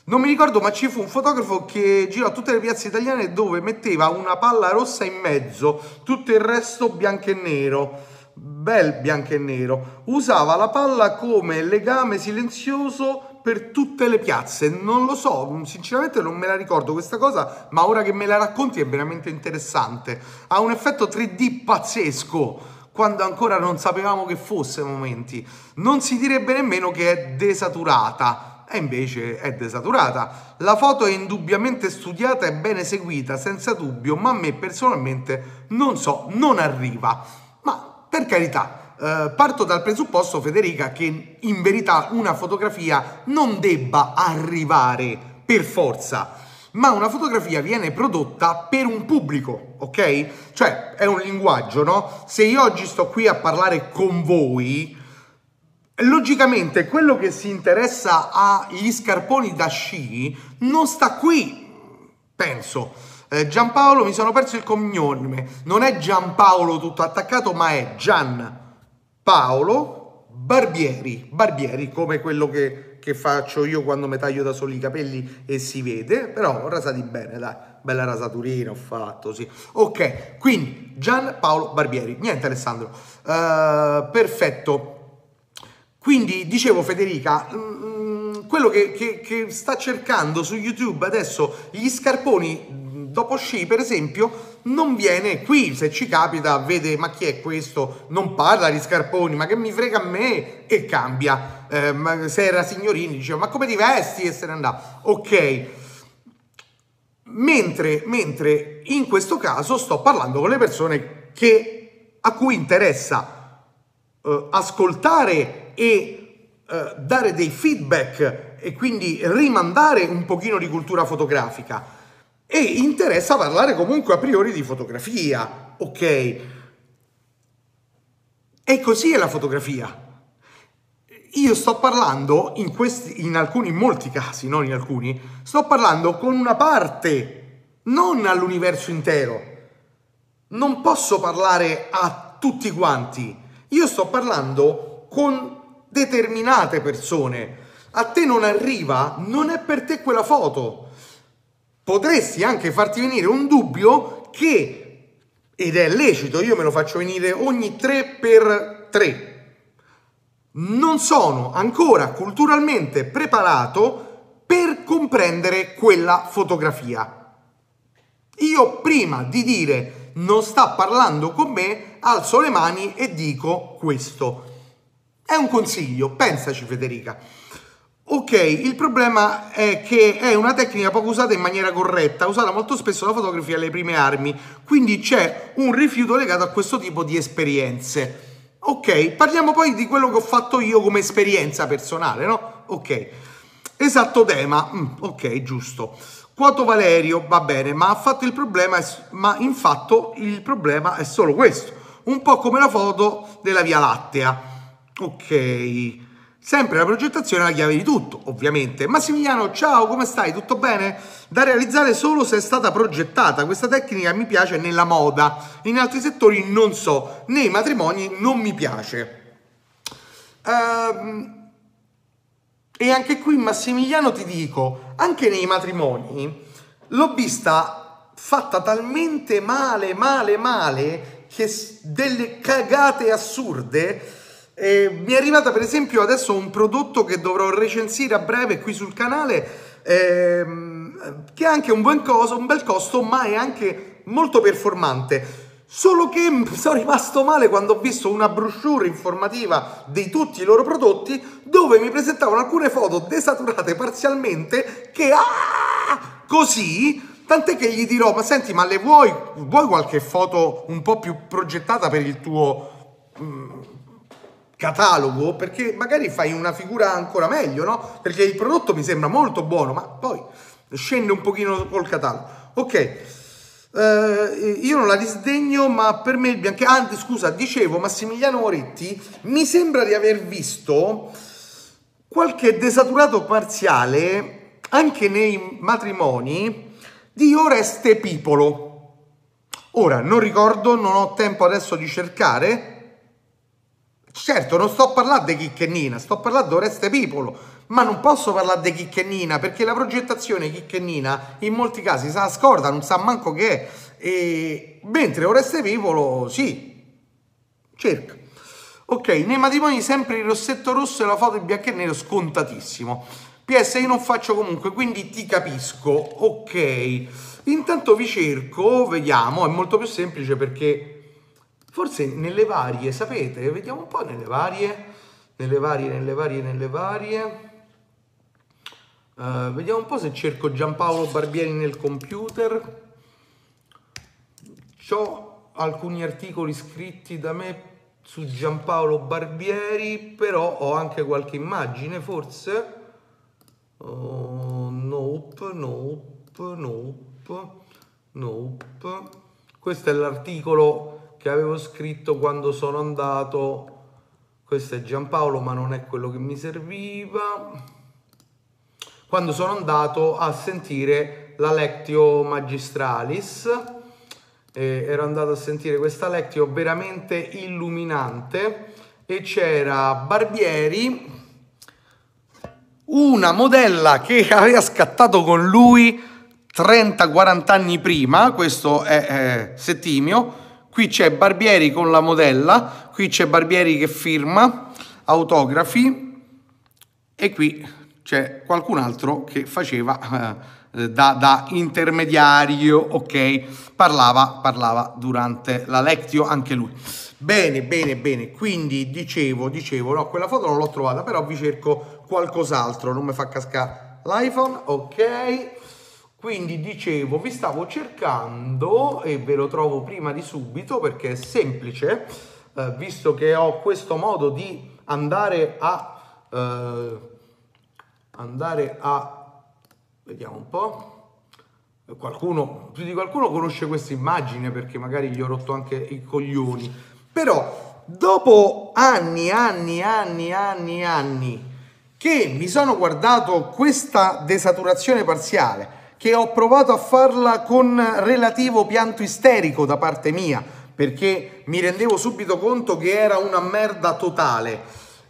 Non mi ricordo, ma ci fu un fotografo che girò tutte le piazze italiane dove metteva una palla rossa in mezzo, tutto il resto bianco e nero. Bel bianco e nero. Usava la palla come legame silenzioso per tutte le piazze. Non lo so, sinceramente non me la ricordo questa cosa, ma ora che me la racconti è veramente interessante. Ha un effetto 3D pazzesco quando ancora non sapevamo che fosse momenti. Non si direbbe nemmeno che è desaturata e invece è desaturata. La foto è indubbiamente studiata e ben eseguita, senza dubbio, ma a me personalmente non so, non arriva. Ma per carità, eh, parto dal presupposto, Federica, che in verità una fotografia non debba arrivare per forza ma una fotografia viene prodotta per un pubblico, ok? Cioè è un linguaggio, no? Se io oggi sto qui a parlare con voi, Logicamente quello che si interessa agli scarponi da sci non sta qui, penso. Eh, Giampaolo, mi sono perso il cognome, non è Giampaolo tutto attaccato, ma è Gianpaolo Barbieri, Barbieri come quello che, che faccio io quando mi taglio da soli i capelli e si vede, però rasati bene, dai, bella rasaturina ho fatto, sì. Ok, quindi Gianpaolo Barbieri, niente Alessandro, uh, perfetto. Quindi dicevo Federica, mh, mm, quello che, che, che, sta cercando su YouTube adesso gli scarponi mm, dopo sci per esempio non viene qui, se ci capita vede ma chi è questo, non parla di scarponi, ma che mi frega a me e cambia. Eh, se era signorini diceva ma come ti vesti e se ne andava. Ok. Mentre, mentre in questo caso sto parlando con le persone che, a cui interessa eh, ascoltare e eh, dare dei feedback e quindi rimandare un pochino di cultura fotografica. E interessa parlare comunque a priori di fotografia, ok? E così è la fotografia. Io sto parlando in questi, in alcuni, in molti casi, non in alcuni, sto parlando con una parte, non all'universo intero. Non posso parlare a tutti quanti. Io sto parlando con determinate persone. A te non arriva, non è per te quella foto. Potresti anche farti venire un dubbio che, ed è lecito, io me lo faccio venire ogni 3 per 3. Non sono ancora culturalmente preparato per comprendere quella fotografia. Io prima di dire non sta parlando con me, alzo le mani e dico questo. È un consiglio, pensaci Federica. Ok, il problema è che è una tecnica poco usata in maniera corretta, usata molto spesso da fotografi alle prime armi, quindi c'è un rifiuto legato a questo tipo di esperienze. Ok, parliamo poi di quello che ho fatto io come esperienza personale, no? Ok, esatto tema, mm, ok, giusto. Quoto Valerio, va bene, ma fatto il problema, ma in fatto il problema è solo questo, un po' come la foto della Via Lattea. Ok, Sempre la progettazione è la chiave di tutto, ovviamente. Massimiliano, ciao, come stai? Tutto bene? Da realizzare solo se è stata progettata. Questa tecnica mi piace nella moda, in altri settori non so, nei matrimoni non mi piace. Uh, e anche qui, Massimiliano, ti dico, anche nei matrimoni l'ho vista fatta talmente male, male, male, che delle cagate assurde eh, mi è arrivata per esempio adesso un prodotto che dovrò recensire a breve qui sul canale, ehm, che ha anche un buon costo, un bel costo, ma è anche molto performante. Solo che sono rimasto male quando ho visto una brochure informativa di tutti i loro prodotti dove mi presentavano alcune foto desaturate parzialmente che ah, così tant'è che gli dirò ma senti ma le vuoi, vuoi qualche foto un po' più progettata per il tuo mm, catalogo perché magari fai una figura ancora meglio, no? Perché il prodotto mi sembra molto buono, ma poi scende un pochino col catalogo. Ok, uh, io non la disdegno, ma per me il bianco... Ah, scusa, dicevo Massimiliano Moretti, mi sembra di aver visto qualche desaturato parziale anche nei matrimoni di Oreste Pipolo. Ora, non ricordo, non ho tempo adesso di cercare, Certo, non sto parlando di Chiccennina, sto parlando di Oreste Pipolo, ma non posso parlare di Chiccennina perché la progettazione Chiccennina in molti casi sa scorda, non sa manco che è. E... Mentre Oreste Pipolo, sì, cerca. Ok, nei matrimoni sempre il rossetto rosso e la foto in bianco e nero scontatissimo. PS io non faccio comunque, quindi ti capisco. Ok, intanto vi cerco, vediamo, è molto più semplice perché Forse nelle varie, sapete, vediamo un po' nelle varie, nelle varie, nelle varie, nelle varie. Uh, vediamo un po' se cerco Giampaolo Barbieri nel computer. Ho alcuni articoli scritti da me su Giampaolo Barbieri, però ho anche qualche immagine, forse. Oh, nope, nope, nope, nope. Questo è l'articolo che avevo scritto quando sono andato. Questo è Giampaolo, ma non è quello che mi serviva. Quando sono andato a sentire la Lectio Magistralis, eh, ero andato a sentire questa Lectio veramente illuminante e c'era Barbieri, una modella che aveva scattato con lui 30-40 anni prima, questo è eh, Settimio, Qui c'è Barbieri con la modella, qui c'è Barbieri che firma, autografi e qui c'è qualcun altro che faceva eh, da, da, intermediario, ok? Parlava, parlava durante la lectio anche lui. Bene, bene, bene, quindi dicevo, dicevo, no, quella foto non l'ho trovata, però vi cerco qualcos'altro, non mi fa cascare l'iPhone, ok? Quindi dicevo, vi stavo cercando e ve lo trovo prima di subito perché è semplice, eh, visto che ho questo modo di andare a... Eh, andare a... vediamo un po'. Qualcuno, più di qualcuno conosce questa immagine perché magari gli ho rotto anche i coglioni. Però dopo anni, anni, anni, anni, anni che mi sono guardato questa desaturazione parziale, che ho provato a farla con relativo pianto isterico da parte mia, perché mi rendevo subito conto che era una merda totale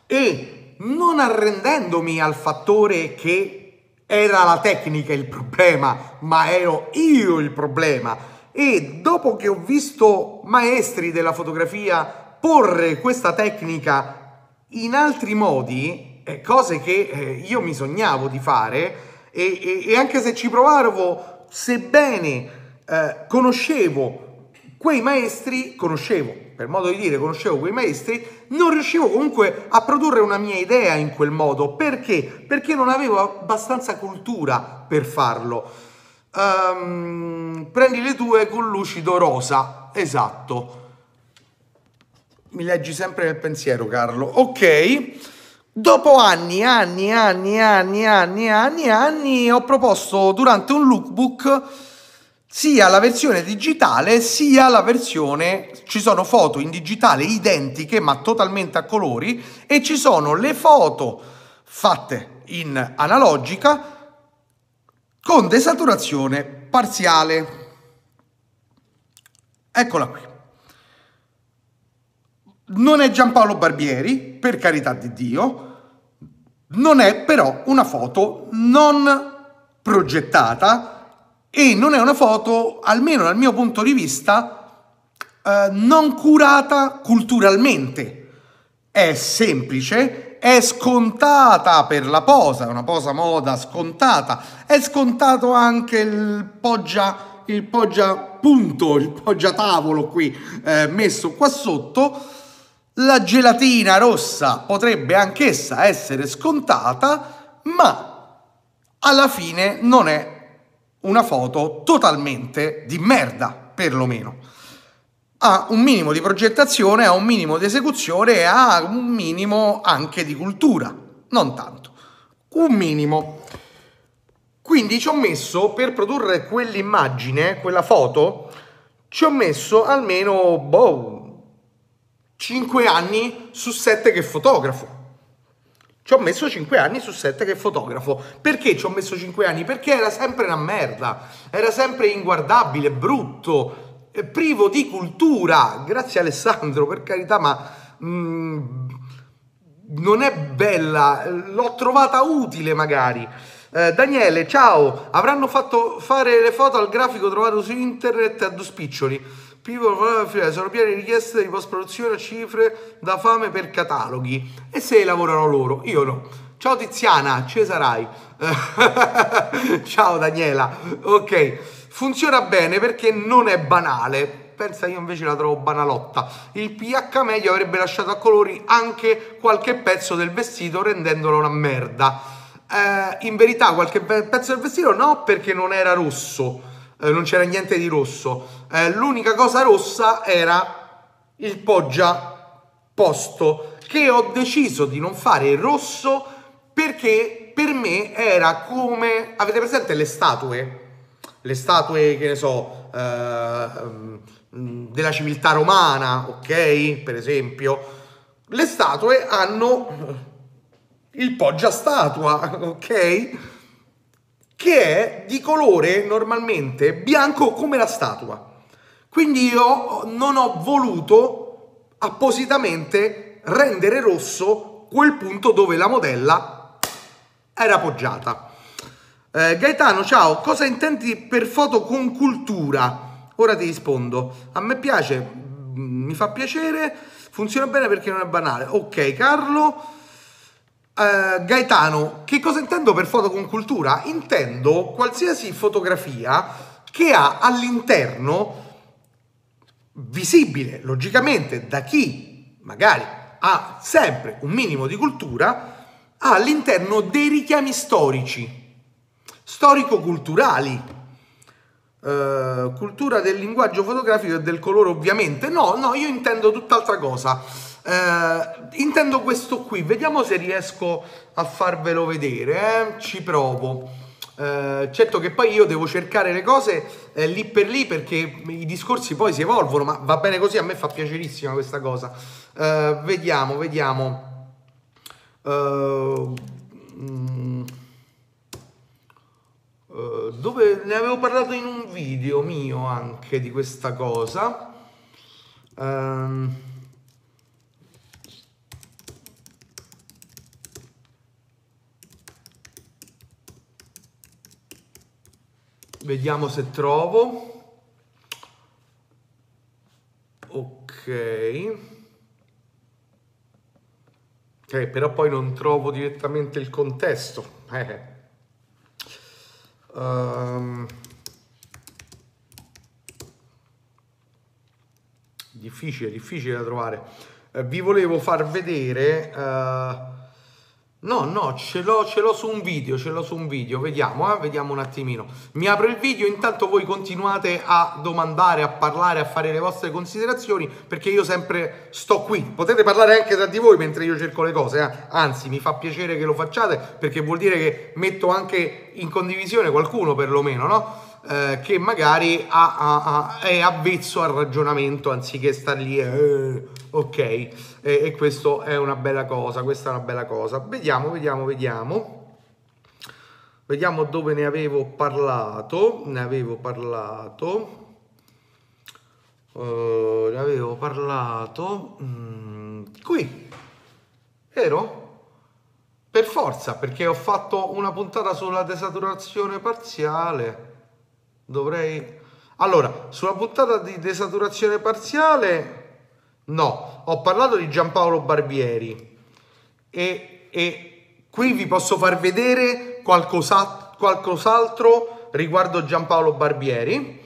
e non arrendendomi al fattore che era la tecnica il problema, ma ero io il problema. E dopo che ho visto maestri della fotografia porre questa tecnica in altri modi, eh, cose che eh, io mi sognavo di fare, e, e, e, anche se ci provavo, sebbene eh, conoscevo quei maestri, conoscevo, per modo di dire, conoscevo quei maestri, non riuscivo comunque a produrre una mia idea in quel modo. Perché? Perché non avevo abbastanza cultura per farlo. Um, prendi le tue con lucido rosa, esatto. Mi leggi sempre nel pensiero, Carlo. Ok. Dopo anni, anni, anni, anni, anni, anni, anni, ho proposto durante un lookbook sia la versione digitale sia la versione ci sono foto in digitale identiche ma totalmente a colori e ci sono le foto fatte in analogica con desaturazione parziale. Eccola qui non è Giampaolo Barbieri per carità di Dio non è però una foto non progettata e non è una foto, almeno dal mio punto di vista, eh, non curata culturalmente. È semplice, è scontata per la posa, è una posa moda scontata, è scontato anche il poggia, il poggia punto, il poggia tavolo qui eh, messo qua sotto. La gelatina rossa potrebbe anch'essa essere scontata, ma alla fine non è una foto totalmente di merda, perlomeno. Ha un minimo di progettazione, ha un minimo di esecuzione e ha un minimo anche di cultura, non tanto, un minimo. Quindi ci ho messo, per produrre quell'immagine, quella foto, ci ho messo almeno, boh, 5 anni su 7 che fotografo. Ci ho messo 5 anni su 7 che fotografo. Perché ci ho messo 5 anni? Perché era sempre una merda, era sempre inguardabile, brutto, eh, privo di cultura. Grazie Alessandro, per carità, ma mm, non è bella, l'ho trovata utile magari. Eh, Daniele, ciao, avranno fatto fare le foto al grafico trovato su internet a due spiccioli. People sono piene di richieste di post produzione a cifre da fame per cataloghi e se lavorano loro, io no. Ciao Tiziana, ci sarai. Ciao Daniela. Ok, funziona bene perché non è banale. Pensa io invece la trovo banalotta. Il pH medio avrebbe lasciato a colori anche qualche pezzo del vestito rendendolo una merda. Eh, in verità qualche pezzo del vestito no perché non era rosso eh, non c'era niente di rosso. Eh, l'unica cosa rossa era il poggia posto che ho deciso di non fare rosso perché per me era come avete presente le statue? Le statue che ne so eh, della civiltà romana, ok? Per esempio, le statue hanno il poggia statua, ok? Che è di colore normalmente bianco come la statua. Quindi io non ho voluto appositamente rendere rosso quel punto dove la modella era appoggiata. Eh, Gaetano, ciao, cosa intendi per foto con cultura? Ora ti rispondo. A me piace, mi fa piacere, funziona bene perché non è banale. Ok, Carlo. Uh, Gaetano, che cosa intendo per foto con cultura? Intendo qualsiasi fotografia che ha all'interno visibile, logicamente, da chi magari ha sempre un minimo di cultura, ha all'interno dei richiami storici, storico-culturali, uh, cultura del linguaggio fotografico e del colore ovviamente. No, no, io intendo tutt'altra cosa Uh, intendo questo qui, vediamo se riesco a farvelo vedere, eh? ci provo. Uh, certo che poi io devo cercare le cose eh, lì per lì perché i discorsi poi si evolvono, ma va bene così, a me fa piacerissima questa cosa. Uh, vediamo, vediamo. Mm, dove ne avevo parlato in un video mio anche di questa cosa. Um, Vediamo se trovo. Ok. Eh, però poi non trovo direttamente il contesto. Eh. Um, difficile, difficile da trovare. Eh, vi volevo far vedere... Uh, No, no, ce l'ho, ce l'ho su un video, ce l'ho su un video, vediamo, eh? vediamo un attimino. Mi apro il video, intanto voi continuate a domandare, a parlare, a fare le vostre considerazioni, perché io sempre sto qui. Potete parlare anche tra di voi mentre io cerco le cose, eh? anzi mi fa piacere che lo facciate, perché vuol dire che metto anche in condivisione qualcuno perlomeno, no? Eh, che magari ha, ha, ha, è avvezzo al ragionamento anziché star lì, eh, ok, e, e questo è una bella cosa, questa è una bella cosa. Vediamo, vediamo, vediamo. Vediamo dove ne avevo parlato, ne avevo parlato, uh, ne avevo parlato, mm, qui, vero? Per forza, perché ho fatto una puntata sulla desaturazione parziale dovrei... Allora, sulla puntata di desaturazione parziale, no, ho parlato di Giampaolo Barbieri e, e qui vi posso far vedere qualcosa, qualcos'altro riguardo Giampaolo Barbieri.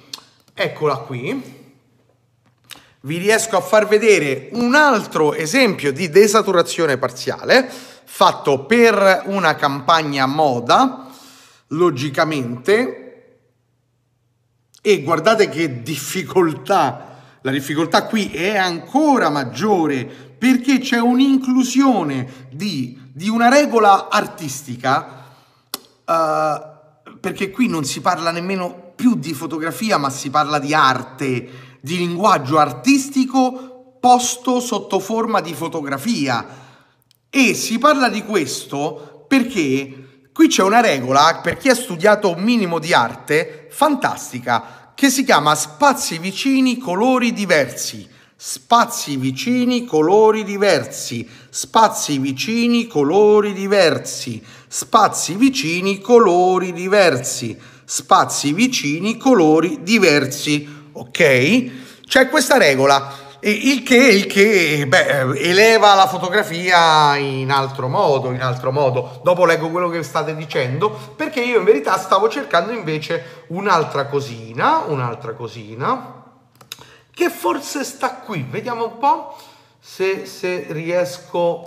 Eccola qui. Vi riesco a far vedere un altro esempio di desaturazione parziale fatto per una campagna moda, logicamente, e guardate che difficoltà, la difficoltà qui è ancora maggiore perché c'è un'inclusione di, di, una regola artistica, uh, perché qui non si parla nemmeno più di fotografia, ma si parla di arte, di linguaggio artistico posto sotto forma di fotografia. E si parla di questo perché Qui c'è una regola, per chi ha studiato un minimo di arte, fantastica, che si chiama spazi vicini, colori diversi. Spazi vicini, colori diversi. Spazi vicini, colori diversi. Spazi vicini, colori diversi. Spazi vicini, colori diversi. Ok? C'è questa regola il che, il che beh, eleva la fotografia in altro modo, in altro modo. Dopo leggo quello che state dicendo, perché io in verità stavo cercando invece un'altra cosina, un'altra cosina, che forse sta qui. Vediamo un po' se, se riesco...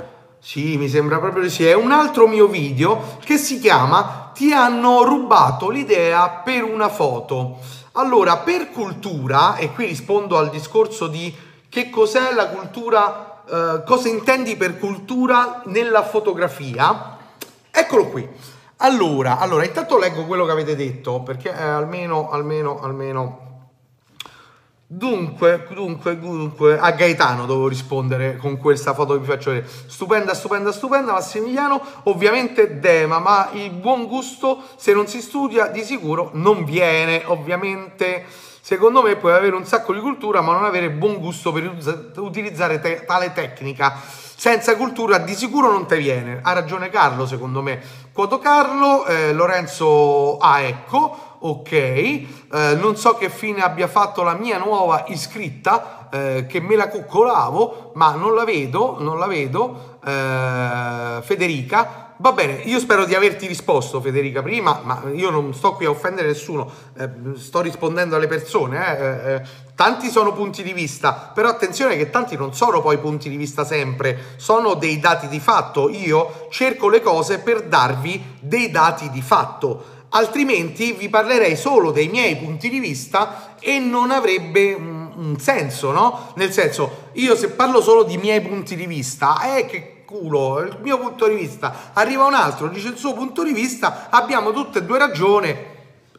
Sì, mi sembra proprio di sì. È un altro mio video che si chiama Ti hanno rubato l'idea per una foto. Allora, per cultura, e qui rispondo al discorso di che cos'è la cultura, eh, cosa intendi per cultura nella fotografia. Eccolo qui. Allora, allora, intanto leggo quello che avete detto, perché eh, almeno, almeno, almeno... Dunque, dunque, dunque, a Gaetano devo rispondere con questa foto che vi faccio vedere. Stupenda, stupenda, stupenda, Massimiliano. Ovviamente Dema, ma il buon gusto, se non si studia, di sicuro non viene. Ovviamente Secondo me puoi avere un sacco di cultura ma non avere buon gusto per utilizzare te tale tecnica. Senza cultura di sicuro non ti viene. Ha ragione Carlo, secondo me. Quoto Carlo, eh, Lorenzo Ah, ecco, ok. Eh, non so che fine abbia fatto la mia nuova iscritta, eh, che me la coccolavo, ma non la vedo, non la vedo. Eh, Federica, Va bene, io spero di averti risposto Federica prima, ma io non sto qui a offendere nessuno, eh, sto rispondendo alle persone. Eh, eh, eh, tanti sono punti di vista, però attenzione che tanti non sono poi punti di vista sempre, sono dei dati di fatto. Io cerco le cose per darvi dei dati di fatto, altrimenti vi parlerei solo dei miei punti di vista e non avrebbe un, un senso, no? Nel senso, io se parlo solo di miei punti di vista, è che culo, il mio punto di vista, arriva un altro, dice il suo punto di vista, abbiamo tutte e due ragione,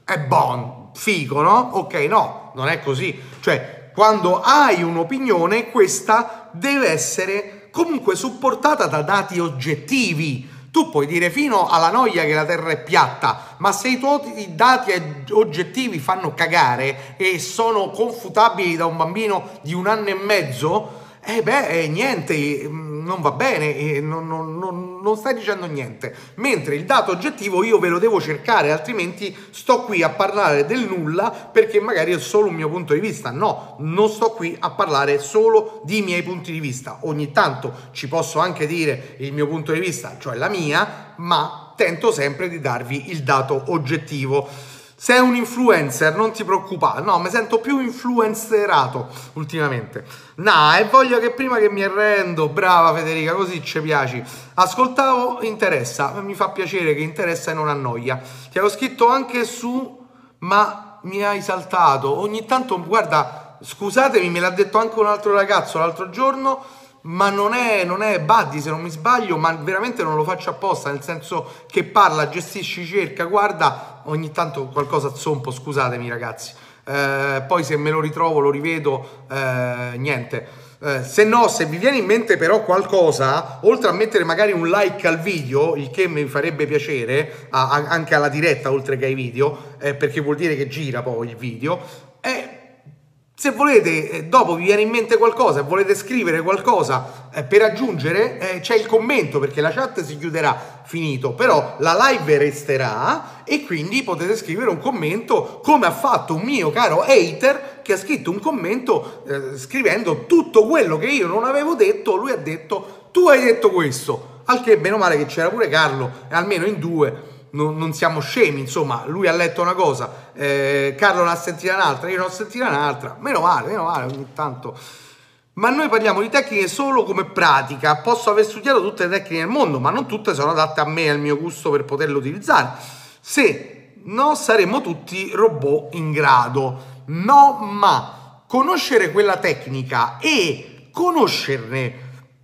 è buon, figo, no? Ok, no, non è così. Cioè, quando hai un'opinione, questa deve essere comunque supportata da dati oggettivi. Tu puoi dire fino alla noia che la Terra è piatta, ma se i tuoi dati oggettivi fanno cagare e sono confutabili da un bambino di un anno e mezzo, eh beh, niente, mm, non va bene e non, non, non, non, stai dicendo niente. Mentre il dato oggettivo io ve lo devo cercare, altrimenti sto qui a parlare del nulla perché magari è solo un mio punto di vista. No, non sto qui a parlare solo di miei punti di vista. Ogni tanto ci posso anche dire il mio punto di vista, cioè la mia, ma tento sempre di darvi il dato oggettivo. Sei un influencer, non ti preoccupare. No, mi sento più influenzerato ultimamente. Nah, e voglio che prima che mi arrendo, brava Federica, così ci piaci. Ascoltavo, interessa, mi fa piacere che interessa e non annoia. Ti avevo scritto anche su, ma mi hai saltato. Ogni tanto, guarda, scusatemi, me l'ha detto anche un altro ragazzo l'altro giorno ma non è, non è Buddy se non mi sbaglio, ma veramente non lo faccio apposta, nel senso che parla, gestisci, cerca, guarda, ogni tanto qualcosa zompo, scusatemi ragazzi. Eh, poi se me lo ritrovo, lo rivedo, eh, niente. Eh, se no, se vi viene in mente però qualcosa, oltre a mettere magari un like al video, il che mi farebbe piacere, anche alla diretta oltre che ai video, eh, perché vuol dire che gira poi il video, eh, se volete, eh, dopo vi viene in mente qualcosa e volete scrivere qualcosa eh, per aggiungere, eh, c'è il commento perché la chat si chiuderà finito, però la live resterà e quindi potete scrivere un commento come ha fatto un mio caro hater che ha scritto un commento eh, scrivendo tutto quello che io non avevo detto, lui ha detto tu hai detto questo, al che meno male che c'era pure Carlo, almeno in due non, non, siamo scemi, insomma, lui ha letto una cosa, eh, Carlo ne ha sentita un'altra, io ne ho sentita un'altra, meno male, meno male ogni tanto. Ma noi parliamo di tecniche solo come pratica, posso aver studiato tutte le tecniche del mondo, ma non tutte sono adatte a me e al mio gusto per poterle utilizzare. Se no, saremmo tutti robot in grado. No, ma conoscere quella tecnica e conoscerne,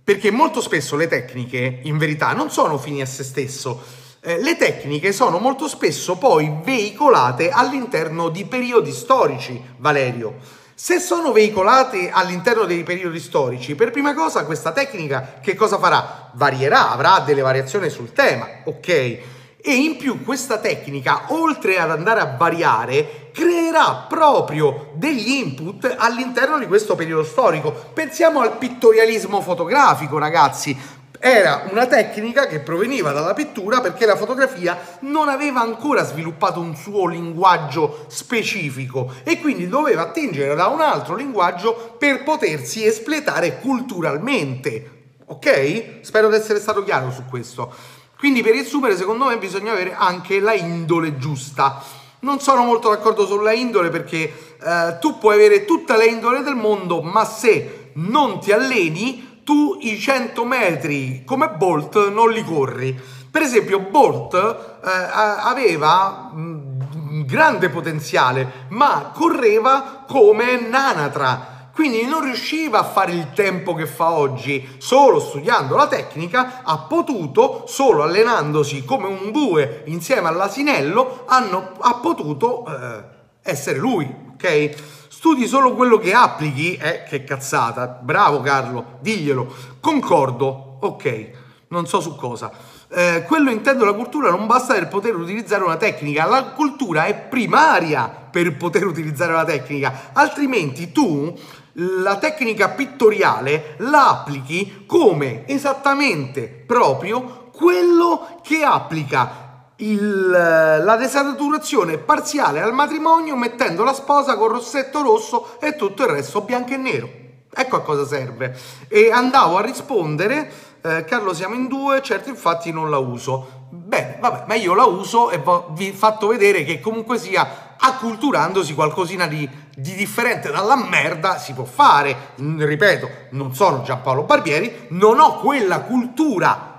perché molto spesso le tecniche in verità non sono fini a se stesso, eh, le tecniche sono molto spesso poi veicolate all'interno di periodi storici, Valerio. Se sono veicolate all'interno dei periodi storici, per prima cosa questa tecnica che cosa farà? Varierà, avrà delle variazioni sul tema, ok? E in più questa tecnica, oltre ad andare a variare, creerà proprio degli input all'interno di questo periodo storico. Pensiamo al pittorialismo fotografico, ragazzi era una tecnica che proveniva dalla pittura perché la fotografia non aveva ancora sviluppato un suo linguaggio specifico e quindi doveva attingere da un altro linguaggio per potersi espletare culturalmente. Ok? Spero di essere stato chiaro su questo. Quindi per riassumere, secondo me bisogna avere anche la indole giusta. Non sono molto d'accordo sulla indole perché eh, tu puoi avere tutta la indole del mondo, ma se non ti alleni tu i 100 metri come Bolt non li corri. Per esempio, Bolt eh, aveva mh, grande potenziale, ma correva come Nanatra. Quindi non riusciva a fare il tempo che fa oggi, solo studiando la tecnica, ha potuto, solo allenandosi come un bue insieme all'asinello, hanno, ha potuto eh, essere lui, ok? Studi solo quello che applichi, eh, che cazzata, bravo Carlo, diglielo, concordo, ok, non so su cosa. Eh, quello intendo la cultura non basta per poter utilizzare una tecnica, la cultura è primaria per poter utilizzare una tecnica, altrimenti tu la tecnica pittoriale la applichi come esattamente proprio quello che applica il, la desaturazione parziale al matrimonio mettendo la sposa con rossetto rosso e tutto il resto bianco e nero. Ecco a cosa serve. E andavo a rispondere, eh, Carlo siamo in due, certo infatti non la uso. Bene, vabbè, ma io la uso e vi ho fatto vedere che comunque sia acculturandosi qualcosina di, di, differente dalla merda si può fare. Ripeto, non sono Giampaolo Barbieri, non ho quella cultura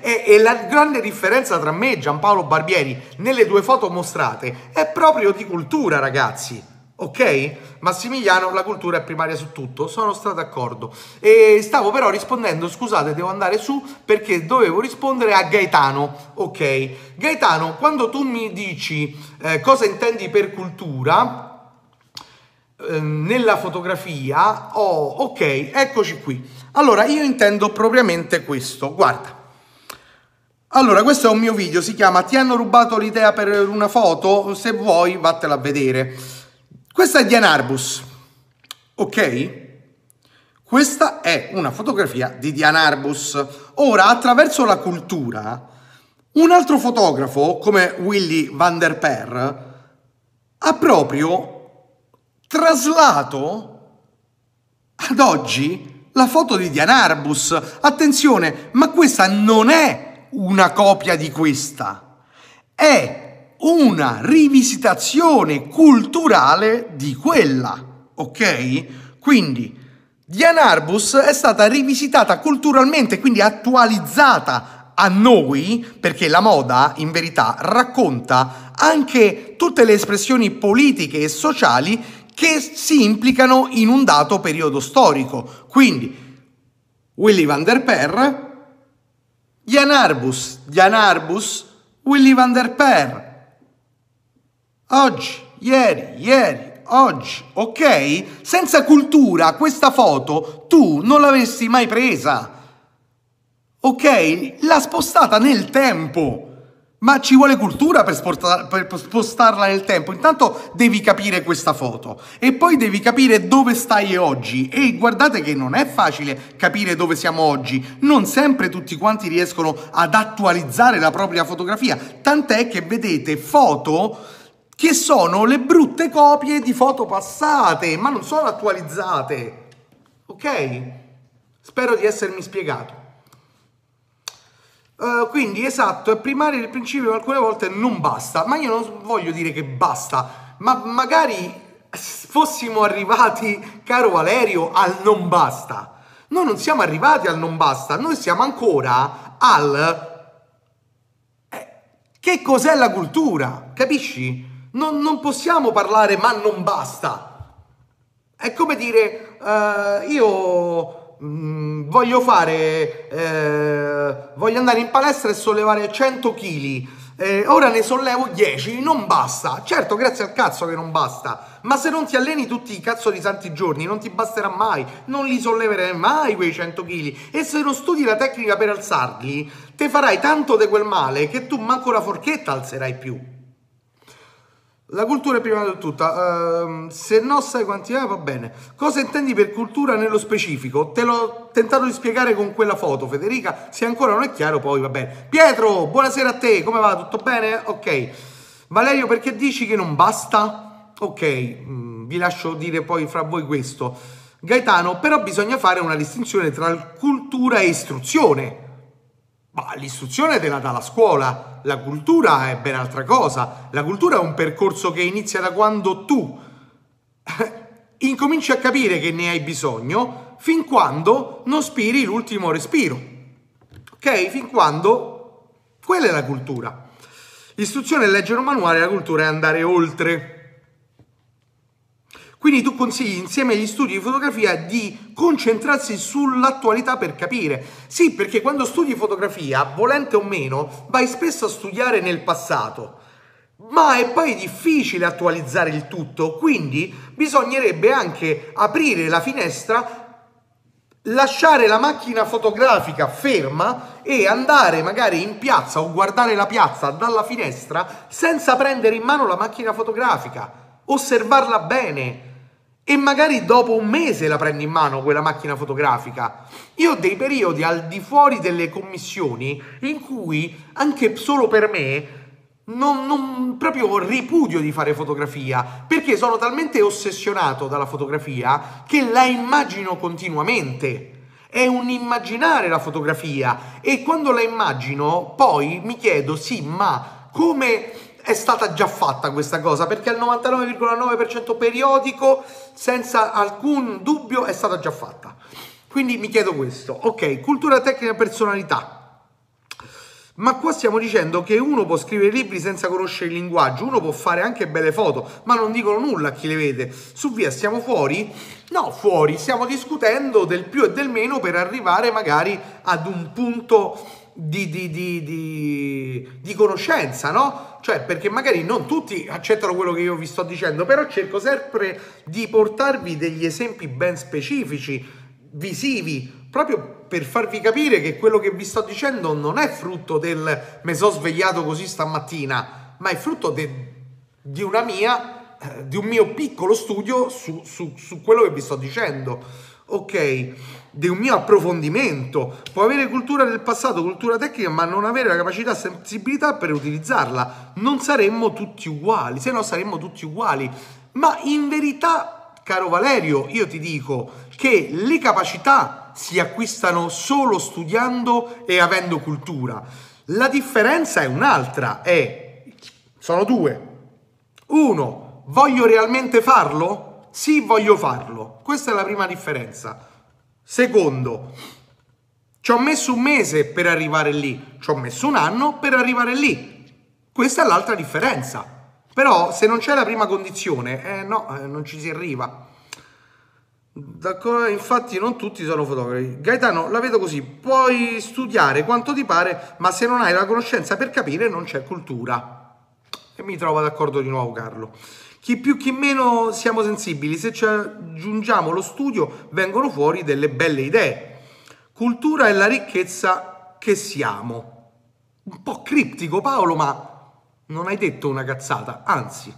e, e, la grande differenza tra me e Giampaolo Barbieri nelle due foto mostrate è proprio di cultura, ragazzi. Ok? Massimiliano, la cultura è primaria su tutto, sono stato d'accordo. E stavo però rispondendo, scusate, devo andare su perché dovevo rispondere a Gaetano. Ok? Gaetano, quando tu mi dici eh, cosa intendi per cultura, eh, nella fotografia, oh, ok, eccoci qui. Allora, io intendo propriamente questo, guarda. Allora, questo è un mio video, si chiama Ti hanno rubato l'idea per una foto? Se vuoi, vattela a vedere. Questa è Diana Arbus, ok? Questa è una fotografia di Diana Arbus. Ora, attraverso la cultura, un altro fotografo, come Willy van der Per, ha proprio traslato ad oggi la foto di Diana Arbus. Attenzione, ma questa non è una copia di questa, è una rivisitazione culturale di quella, ok? Quindi Diana Arbus è stata rivisitata culturalmente, quindi attualizzata a noi, perché la moda in verità racconta anche tutte le espressioni politiche e sociali che si implicano in un dato periodo storico. Quindi Willy van der Per, Jan Arbus, Jan Arbus, Willy van der Per. Oggi, ieri, ieri, oggi, ok? Senza cultura questa foto tu non l'avresti mai presa. Ok? L'ha spostata nel tempo. Ma ci vuole cultura per, sportar, per, spostarla nel tempo. Intanto devi capire questa foto e poi devi capire dove stai oggi. E guardate che non è facile capire dove siamo oggi. Non sempre tutti quanti riescono ad attualizzare la propria fotografia. Tant'è che vedete foto che sono le brutte copie di foto passate, ma non sono attualizzate. Ok? Spero di essermi spiegato. Uh, quindi esatto, è primario il principio alcune volte non basta, ma io non voglio dire che basta, ma magari fossimo arrivati, caro Valerio, al non basta. Noi non siamo arrivati al non basta, noi siamo ancora al... Eh, che cos'è la cultura? Capisci? Non, non possiamo parlare ma non basta. È come dire, uh, io mh, mm, voglio fare, eh, voglio andare in palestra e sollevare 100 kg. Eh, ora ne sollevo 10, non basta. Certo, grazie al cazzo che non basta. Ma se non ti alleni tutti i cazzo di santi giorni, non ti basterà mai. Non li solleverai mai quei 100 kg. E se non studi la tecnica per alzarli, te farai tanto di quel male che tu manco la forchetta alzerai più. La cultura è prima di tutto, uh, se no sai quanti è va bene. Cosa intendi per cultura nello specifico? Te l'ho tentato di spiegare con quella foto, Federica. Se ancora non è chiaro, poi va bene. Pietro, buonasera a te, come va? Tutto bene? Ok. Valerio, perché dici che non basta? Ok, mm, vi lascio dire poi fra voi questo. Gaetano, però bisogna fare una distinzione tra cultura e istruzione. Ma l'istruzione te la dà la scuola, la cultura è ben altra cosa. La cultura è un percorso che inizia da quando tu incominci a capire che ne hai bisogno fin quando non spiri l'ultimo respiro. Ok? Fin quando quella è la cultura. L'istruzione è leggere un manuale, la cultura è andare oltre. Quindi tu consigli insieme agli studi di fotografia di concentrarsi sull'attualità per capire. Sì, perché quando studi fotografia, volente o meno, vai spesso a studiare nel passato. Ma è poi difficile attualizzare il tutto, quindi bisognerebbe anche aprire la finestra, lasciare la macchina fotografica ferma e andare magari in piazza o guardare la piazza dalla finestra senza prendere in mano la macchina fotografica, osservarla bene, e magari dopo un mese la prendi in mano quella macchina fotografica. Io ho dei periodi al di fuori delle commissioni in cui anche solo per me non, non, proprio ripudio di fare fotografia perché sono talmente ossessionato dalla fotografia che la immagino continuamente. È un immaginare la fotografia e quando la immagino poi mi chiedo sì ma come è stata già fatta questa cosa perché al 99,9% periodico senza alcun dubbio è stata già fatta quindi mi chiedo questo ok cultura tecnica personalità ma qua stiamo dicendo che uno può scrivere libri senza conoscere il linguaggio, uno può fare anche belle foto, ma non dicono nulla a chi le vede. Su via stiamo fuori? No, fuori, stiamo discutendo del più e del meno per arrivare magari ad un punto di, di, di, di, conoscenza, no? Cioè, perché magari non tutti accettano quello che io vi sto dicendo, però cerco sempre di portarvi degli esempi ben specifici, visivi, proprio per farvi capire che quello che vi sto dicendo non è frutto del me sono svegliato così stamattina, ma è frutto de, di una mia, eh, di un mio piccolo studio su, su, su quello che vi sto dicendo. ok, di un mio approfondimento, può avere cultura del passato, cultura tecnica, ma non avere la capacità e sensibilità per utilizzarla. Non saremmo tutti uguali, se no saremmo tutti uguali. Ma in verità, caro Valerio, io ti dico che le capacità si acquistano solo studiando e avendo cultura. La differenza è un'altra, è, sono due. Uno, voglio realmente farlo? Sì, voglio farlo. Questa è la prima differenza. Secondo, ci ho messo un mese per arrivare lì, ci ho messo un anno per arrivare lì. Questa è l'altra differenza. Però se non c'è la prima condizione, eh, no, eh, non ci si arriva. D'accordo, infatti non tutti sono fotografi. Gaetano, la vedo così, puoi studiare quanto ti pare, ma se non hai la conoscenza per capire non c'è cultura. E mi trovo d'accordo di nuovo Carlo. Chi più chi meno siamo sensibili, se ci aggiungiamo lo studio vengono fuori delle belle idee. Cultura è la ricchezza che siamo. Un po' criptico Paolo, ma non hai detto una cazzata, anzi,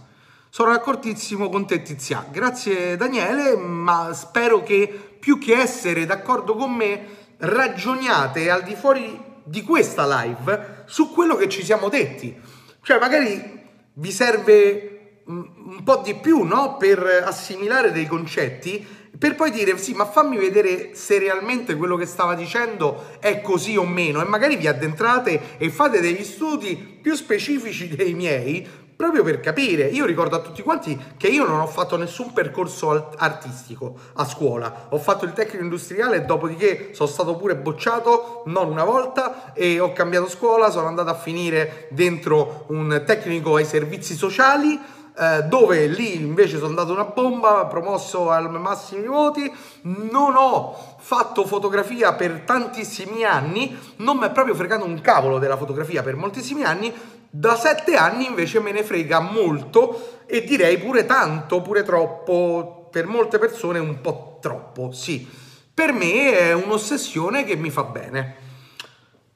sono d'accordissimo con te Tizia. Grazie Daniele, ma spero che più che essere d'accordo con me, ragioniate al di fuori di questa live su quello che ci siamo detti. Cioè magari vi serve un po' di più no? per assimilare dei concetti per poi dire sì ma fammi vedere se realmente quello che stava dicendo è così o meno e magari vi addentrate e fate degli studi più specifici dei miei proprio per capire. Io ricordo a tutti quanti che io non ho fatto nessun percorso artistico a scuola, ho fatto il tecnico industriale, dopodiché sono stato pure bocciato non una volta e ho cambiato scuola, sono andato a finire dentro un tecnico ai servizi sociali eh, dove lì invece sono andato una bomba, promosso al massimi voti, non ho fatto fotografia per tantissimi anni, non mi è proprio fregato un cavolo della fotografia per moltissimi anni, da sette anni invece me ne frega molto e direi pure tanto, pure troppo, per molte persone un po' troppo, sì. Per me è un'ossessione che mi fa bene.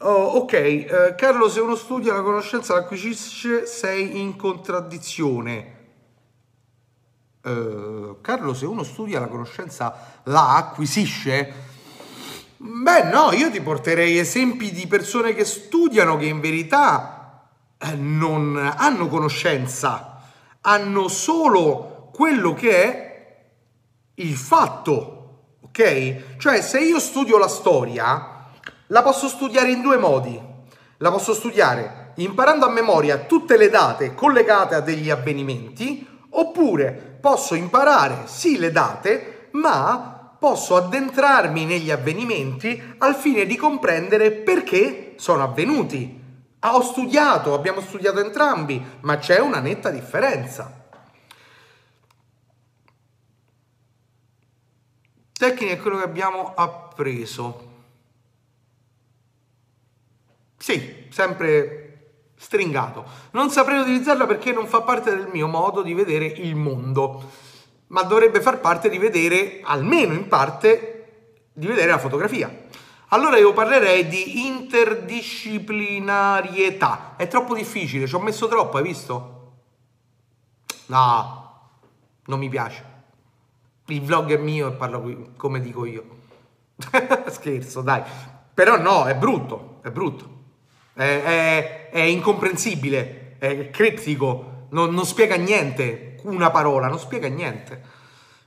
Oh, ok, eh, Carlo, se uno studia la conoscenza l'acquisisce, sei in contraddizione. Eh, Carlo, se uno studia la conoscenza la acquisisce? Beh, no, io ti porterei esempi di persone che studiano che in verità eh, non hanno conoscenza, hanno solo quello che è il fatto, ok? Cioè, se io studio la storia, la posso studiare in due modi. La posso studiare imparando a memoria tutte le date collegate a degli avvenimenti, oppure posso imparare sì le date, ma posso addentrarmi negli avvenimenti al fine di comprendere perché sono avvenuti. Ah, ho studiato, abbiamo studiato entrambi, ma c'è una netta differenza. Tecnica è quello che abbiamo appreso. Sì, sempre stringato. Non saprei utilizzarla perché non fa parte del mio modo di vedere il mondo, ma dovrebbe far parte di vedere, almeno in parte, di vedere la fotografia. Allora io parlerei di interdisciplinarietà. È troppo difficile, ci ho messo troppo, hai visto? No, non mi piace. Il vlog è mio e parlo come dico io. Scherzo, dai. Però no, è brutto, è brutto è, è, è incomprensibile, è criptico, non, non spiega niente, una parola, non spiega niente.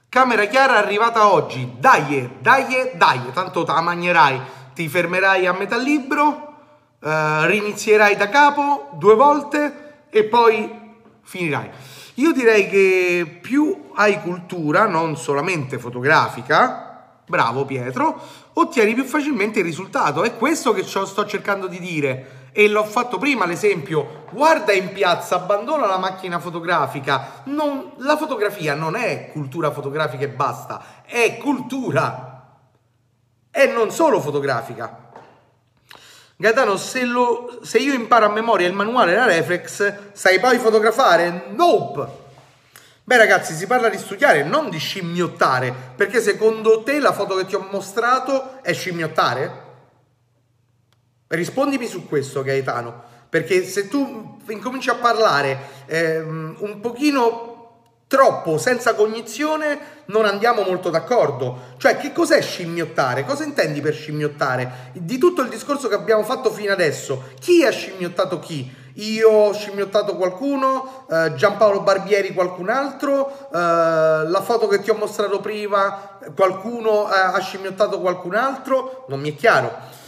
Camera chiara arrivata oggi, dai, dai, dai, tanto te la mangerai, ti fermerai a metà libro, Uh, rinizierai da capo due volte e poi finirai. Io direi che più hai cultura, non solamente fotografica, bravo Pietro, ottieni più facilmente il risultato. È questo che sto cercando di dire e l'ho fatto prima l'esempio, guarda in piazza, abbandona la macchina fotografica, non, la fotografia non è cultura fotografica e basta, è cultura e non solo fotografica. Gaetano, se, lo, se io imparo a memoria il manuale e la reflex, sai poi fotografare? Nope! Beh ragazzi, si parla di studiare, non di scimmiottare, perché secondo te la foto che ti ho mostrato è scimmiottare? Rispondimi su questo Gaetano, perché se tu incominci a parlare eh, un pochino troppo senza cognizione non andiamo molto d'accordo. Cioè, che cos'è scimmiottare? Cosa intendi per scimmiottare? Di tutto il discorso che abbiamo fatto fino adesso, chi ha scimmiottato chi? Io ho scimmiottato qualcuno, eh, Giampaolo Barbieri qualcun altro, eh, la foto che ti ho mostrato prima, qualcuno eh, ha scimmiottato qualcun altro, non mi è chiaro.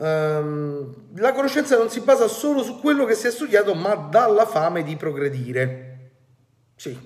Um, la conoscenza non si basa solo su quello che si è studiato, ma dalla fame di progredire. Sì,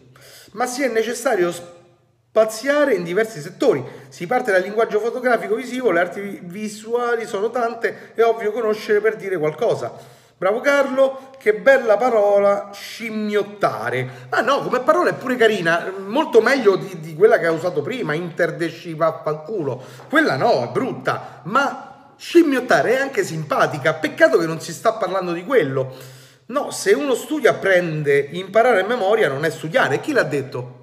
ma è necessario spaziare in diversi settori. Si parte dal linguaggio fotografico visivo, le arti visuali sono tante, è ovvio conoscere per dire qualcosa. Bravo Carlo, che bella parola scimmiottare. Ah no, come parola è pure carina, molto meglio di, di quella che ha usato prima, interdesci vaffanculo. Quella no, è brutta, ma scimmiottare è anche simpatica, peccato che non si sta parlando di quello. No, se uno studia, apprende, imparare a memoria non è studiare. Chi l'ha detto?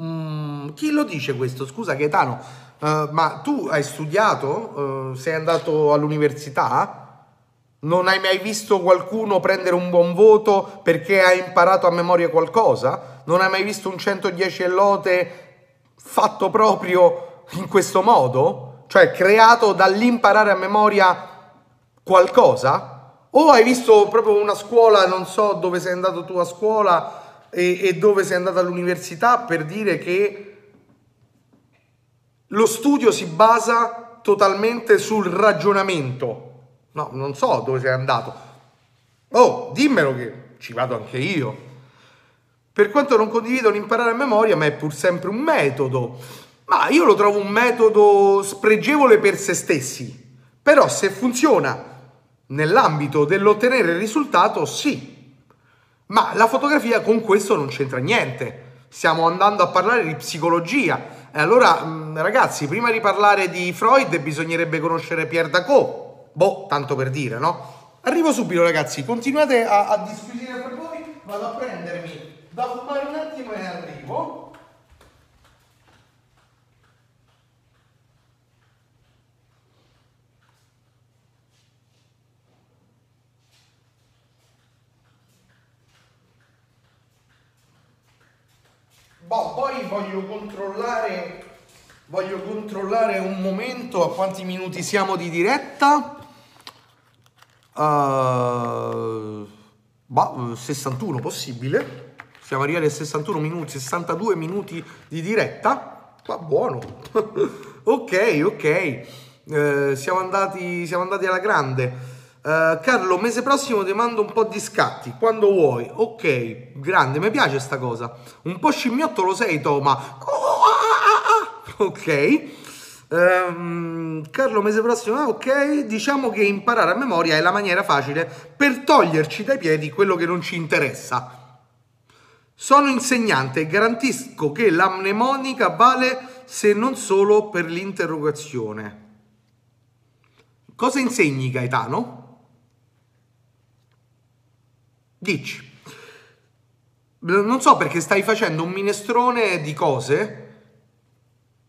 Mm, chi lo dice questo? Scusa Gaetano, uh, ma tu hai studiato? Uh, sei andato all'università? Non hai mai visto qualcuno prendere un buon voto perché ha imparato a memoria qualcosa? Non hai mai visto un 110 e lode fatto proprio in questo modo? Cioè creato dall'imparare a memoria qualcosa? O hai visto proprio una scuola, non so dove sei andato tu a scuola e, e dove sei andato all'università per dire che lo studio si basa totalmente sul ragionamento No, non so dove sei andato. Oh, dimmelo che ci vado anche io. Per quanto non condivido l'imparare a memoria, ma è pur sempre un metodo. Ma io lo trovo un metodo spregevole per se stessi. Però se funziona nell'ambito dell'ottenere il risultato, sì. Ma la fotografia con questo non c'entra niente. Stiamo andando a parlare di psicologia. E allora, mm, ragazzi, prima di parlare di Freud bisognerebbe conoscere Pierre Daco Boh, tanto per dire, no? Arrivo subito ragazzi, continuate a, a disquisire per voi, vado a prendermi da fumare un attimo e arrivo. Boh, poi voglio controllare, voglio controllare un momento a quanti minuti siamo di diretta. Uh, bah, 61 possibile. Siamo arrivati a 61 minuti, 62 minuti di diretta. Va buono. ok, ok. Uh, siamo, andati, siamo andati alla grande. Uh, Carlo, mese prossimo ti mando un po' di scatti, quando vuoi. Ok, grande, mi piace sta cosa. Un po' scimmiotto lo sei, Toma. Ok. Um, Carlo, mese prossimo, ah, ok, diciamo che imparare a memoria è la maniera facile per toglierci dai piedi quello che non ci interessa. Sono insegnante e garantisco che la mnemonica vale se non solo per l'interrogazione. Cosa insegni Gaetano? Dici. Non so perché stai facendo un minestrone di cose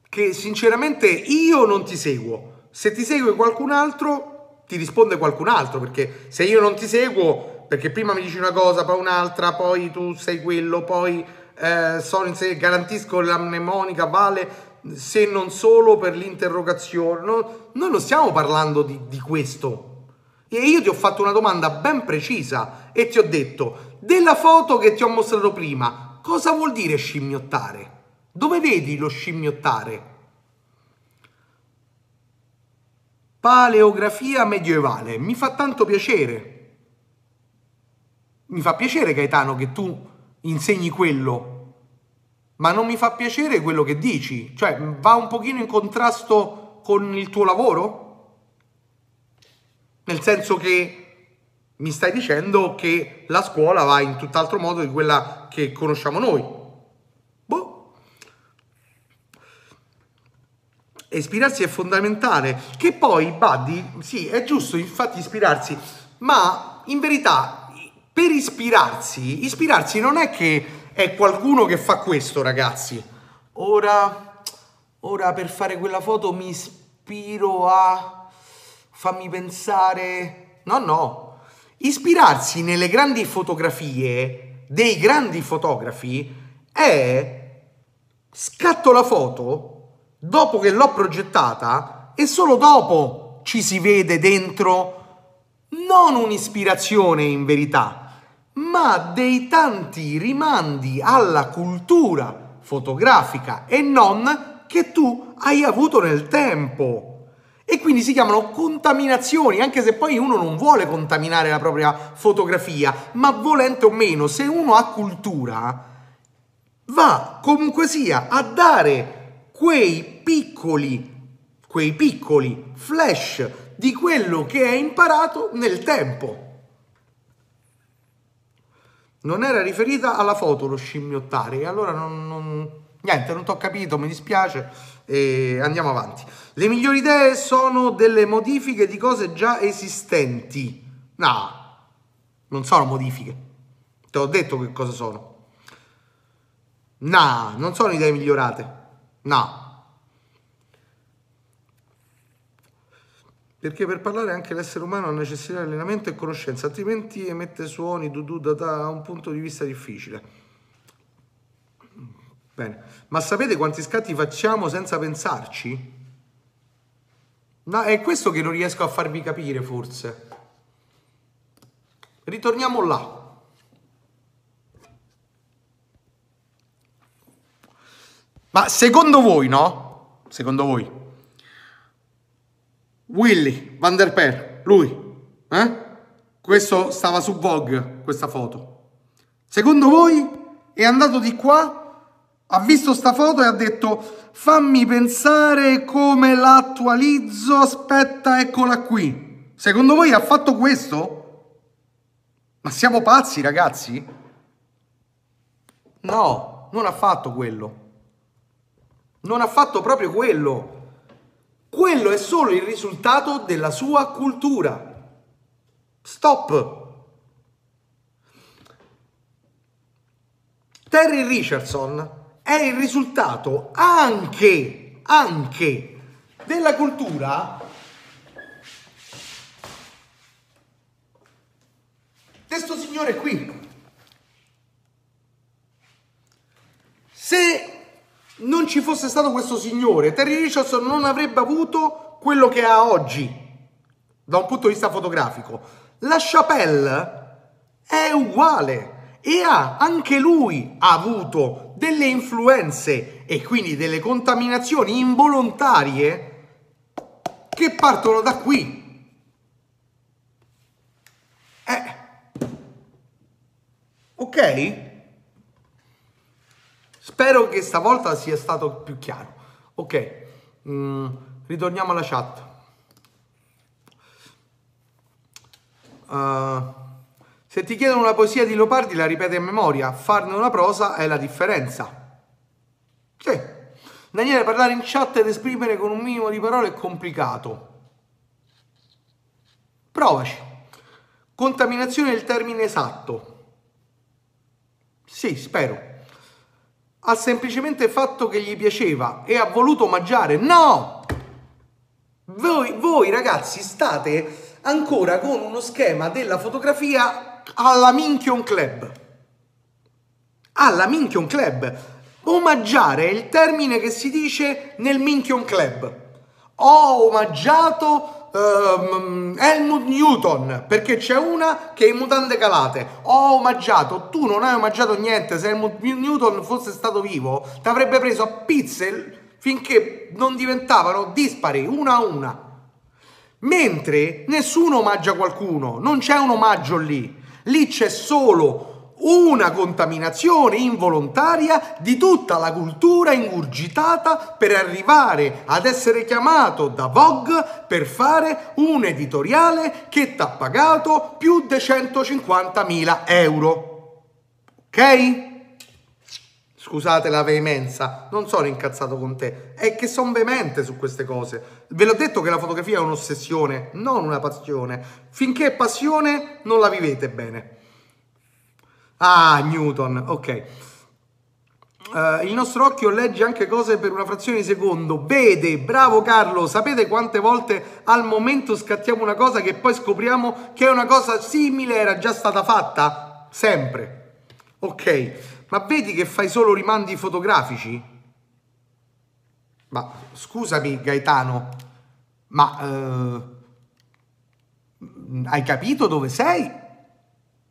che sinceramente io non ti seguo. Se ti segue qualcun altro, ti risponde qualcun altro, perché se io non ti seguo, perché prima mi dici una cosa, poi un'altra, poi tu sei quello, poi eh, sono sé, garantisco la mnemonica vale se non solo per l'interrogazione. No, noi non stiamo parlando di, di questo. E io ti ho fatto una domanda ben precisa e ti ho detto, della foto che ti ho mostrato prima, cosa vuol dire scimmiottare? Dove vedi lo scimmiottare? Paleografia medievale. Mi fa tanto piacere. Mi fa piacere, Gaetano, che tu insegni quello, ma non mi fa piacere quello che dici. Cioè, va un pochino in contrasto con il tuo lavoro? Nel senso che mi stai dicendo che la scuola va in tutt'altro modo di quella che conosciamo noi. ispirarsi è fondamentale, che poi Buddy, sì, è giusto infatti ispirarsi, ma in verità per ispirarsi, ispirarsi non è che è qualcuno che fa questo, ragazzi. Ora, ora per fare quella foto mi ispiro a fammi pensare. No, no. Ispirarsi nelle grandi fotografie dei grandi fotografi è scatto la foto dopo che l'ho progettata e solo dopo ci si vede dentro non un'ispirazione in verità, ma dei tanti rimandi alla cultura fotografica e non che tu hai avuto nel tempo. E quindi si chiamano contaminazioni, anche se poi uno non vuole contaminare la propria fotografia, ma volente o meno, se uno ha cultura, va comunque sia a dare quei piccoli, quei piccoli flash di quello che hai imparato nel tempo. Non era riferita alla foto lo scimmiottare, allora non, non niente, non ti ho capito, mi dispiace e andiamo avanti. Le migliori idee sono delle modifiche di cose già esistenti. No, non sono modifiche. Te l'ho detto che cosa sono. No, non sono idee migliorate. No. Perché per parlare anche l'essere umano ha necessità di allenamento e conoscenza, altrimenti emette suoni du da, da un punto di vista difficile. Bene, ma sapete quanti scatti facciamo senza pensarci? No, è questo che non riesco a farvi capire forse. Ritorniamo là. Ma secondo voi, no? Secondo voi? Willy Van der Per, lui, eh? Questo stava su Vogue, questa foto. Secondo voi è andato di qua, ha visto sta foto e ha detto fammi pensare come l'attualizzo, aspetta, eccola qui. Secondo voi ha fatto questo? Ma siamo pazzi, ragazzi? No, non ha fatto quello. Non ha fatto proprio quello. Quello è solo il risultato della sua cultura. Stop. Terry Richardson è il risultato anche, anche della cultura questo signore qui. Se non ci fosse stato questo signore, Terry Richardson non avrebbe avuto quello che ha oggi, da un punto di vista fotografico. La Chapelle è uguale e ha anche lui avuto delle influenze e quindi delle contaminazioni involontarie che partono da qui. Eh. Ok? Spero che stavolta sia stato più chiaro. Ok, mm, ritorniamo alla chat. Uh, se ti chiedono una poesia di Leopardi la ripeti a memoria, farne una prosa è la differenza. Sì. Daniele, parlare in chat ed esprimere con un minimo di parole è complicato. Provaci. Contaminazione è il termine esatto. Sì, spero ha semplicemente fatto che gli piaceva e ha voluto omaggiare. No! Voi, voi ragazzi state ancora con uno schema della fotografia alla Minchion Club. Alla Minchion Club. Omaggiare è il termine che si dice nel Minchion Club. Ho omaggiato um, Helmut Newton, perché c'è una che è in mutande calate. Ho omaggiato, tu non hai omaggiato niente. Se Helmut Newton fosse stato vivo, ti avrebbe preso a pizze finché non diventavano dispari una a una. Mentre nessuno omaggia qualcuno, non c'è un omaggio lì. Lì c'è solo una contaminazione involontaria di tutta la cultura ingurgitata per arrivare ad essere chiamato da Vogue per fare un editoriale che ti ha pagato più di 150.000 euro. Ok? Scusate la veemenza, non sono incazzato con te, è che sono veemente su queste cose. Ve l'ho detto che la fotografia è un'ossessione, non una passione. Finché è passione non la vivete bene. Ah, Newton, ok. Uh, il nostro occhio legge anche cose per una frazione di secondo, vede, bravo Carlo, sapete quante volte al momento scattiamo una cosa che poi scopriamo che è una cosa simile, era già stata fatta? Sempre. Ok, ma vedi che fai solo rimandi fotografici? Ma scusami Gaetano, ma eh, hai capito dove sei?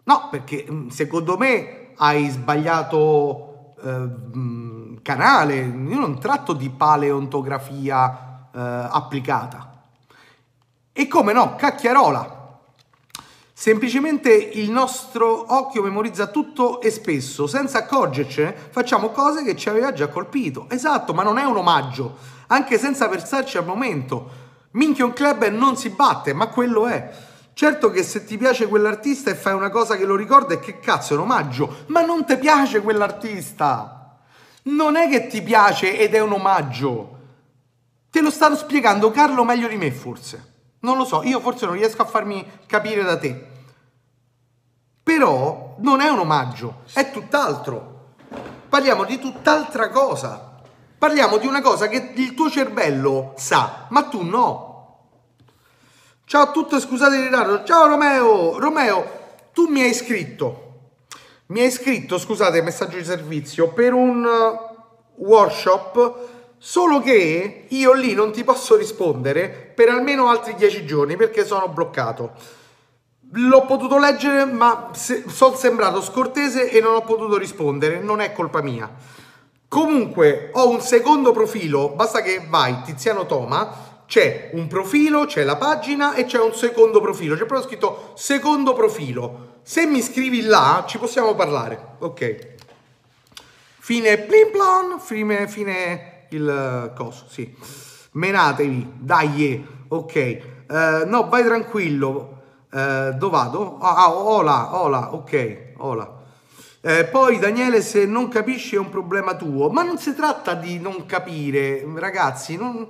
No, perché mm, secondo me hai sbagliato eh, mm, canale, io non tratto di paleontografia eh, applicata. E come no, cacchiarola. Semplicemente il nostro occhio memorizza tutto e spesso, senza accorgercene, facciamo cose che ci aveva già colpito. Esatto, ma non è un omaggio, anche senza pensarci al momento. Minchion Club non si batte, ma quello è. Certo che se ti piace quell'artista e fai una cosa che lo ricorda, che cazzo è un omaggio, ma non ti piace quell'artista. Non è che ti piace ed è un omaggio. Te lo stanno spiegando Carlo meglio di me, forse. Non lo so, io forse non riesco a farmi capire da te. Però non è un omaggio, è tutt'altro. Parliamo di tutt'altra cosa. Parliamo di una cosa che il tuo cervello sa, ma tu no. Ciao a tutti, scusate il ritardo. Ciao Romeo, Romeo, tu mi hai scritto. Mi hai scritto, scusate, messaggio di servizio per un uh, workshop Solo che io lì non ti posso rispondere per almeno altri dieci giorni perché sono bloccato. L'ho potuto leggere, ma se, sono sembrato scortese e non ho potuto rispondere. Non è colpa mia. Comunque ho un secondo profilo, basta che vai Tiziano Toma, c'è un profilo, c'è la pagina e c'è un secondo profilo. C'è proprio scritto secondo profilo. Se mi scrivi là ci possiamo parlare. Ok. Fine plim plon, fine, fine il coso, sì. Menatevi, dai, ok. Uh, no, vai tranquillo. Uh, dove vado? Ah, ah, ola, ola, ok, ola. Eh, poi Daniele, se non capisci è un problema tuo, ma non si tratta di non capire, ragazzi, non...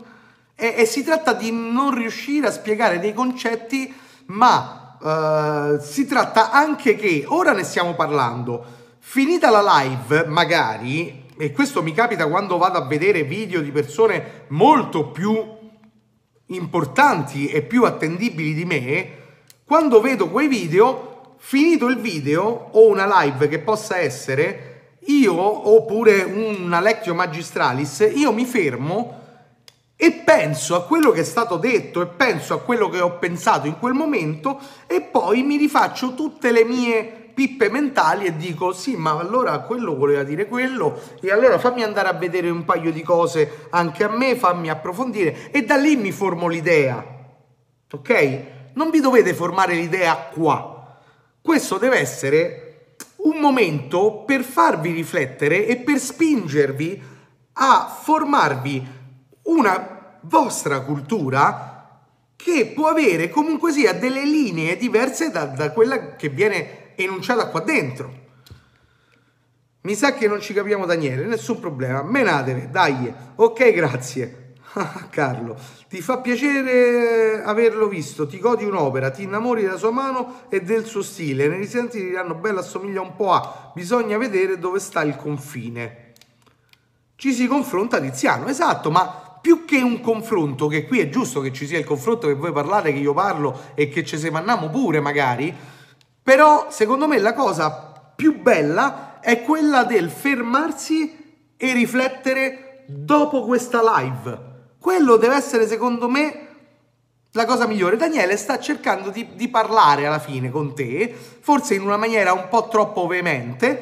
E, e, si tratta di non riuscire a spiegare dei concetti, ma uh, si tratta anche che, ora ne stiamo parlando, finita la live, magari, e questo mi capita quando vado a vedere video di persone molto più importanti e più attendibili di me, quando vedo quei video, finito il video o una live che possa essere, io oppure una lectio magistralis, io mi fermo e penso a quello che è stato detto e penso a quello che ho pensato in quel momento e poi mi rifaccio tutte le mie pippe mentali e dico sì ma allora quello voleva dire quello e allora fammi andare a vedere un paio di cose anche a me, fammi approfondire e da lì mi formo l'idea, ok? Non vi dovete formare l'idea qua, questo deve essere un momento per farvi riflettere e per spingervi a formarvi una vostra cultura che può avere comunque sia delle linee diverse da, da quella che viene enunciata qua dentro. Mi sa che non ci capiamo Daniele, nessun problema. Menatevi, dai. Ok, grazie. Carlo, ti fa piacere averlo visto, ti godi un'opera, ti innamori della sua mano e del suo stile, ne risenti diranno bella assomiglia un po' a, bisogna vedere dove sta il confine. Ci si confronta Tiziano, esatto, ma più che un confronto, che qui è giusto che ci sia il confronto, che voi parlate, che io parlo e che ci semanniamo pure magari, però secondo me la cosa più bella è quella del fermarsi e riflettere dopo questa live. Quello deve essere secondo me la cosa migliore. Daniele sta cercando di, di, parlare alla fine con te, forse in una maniera un po' troppo veemente,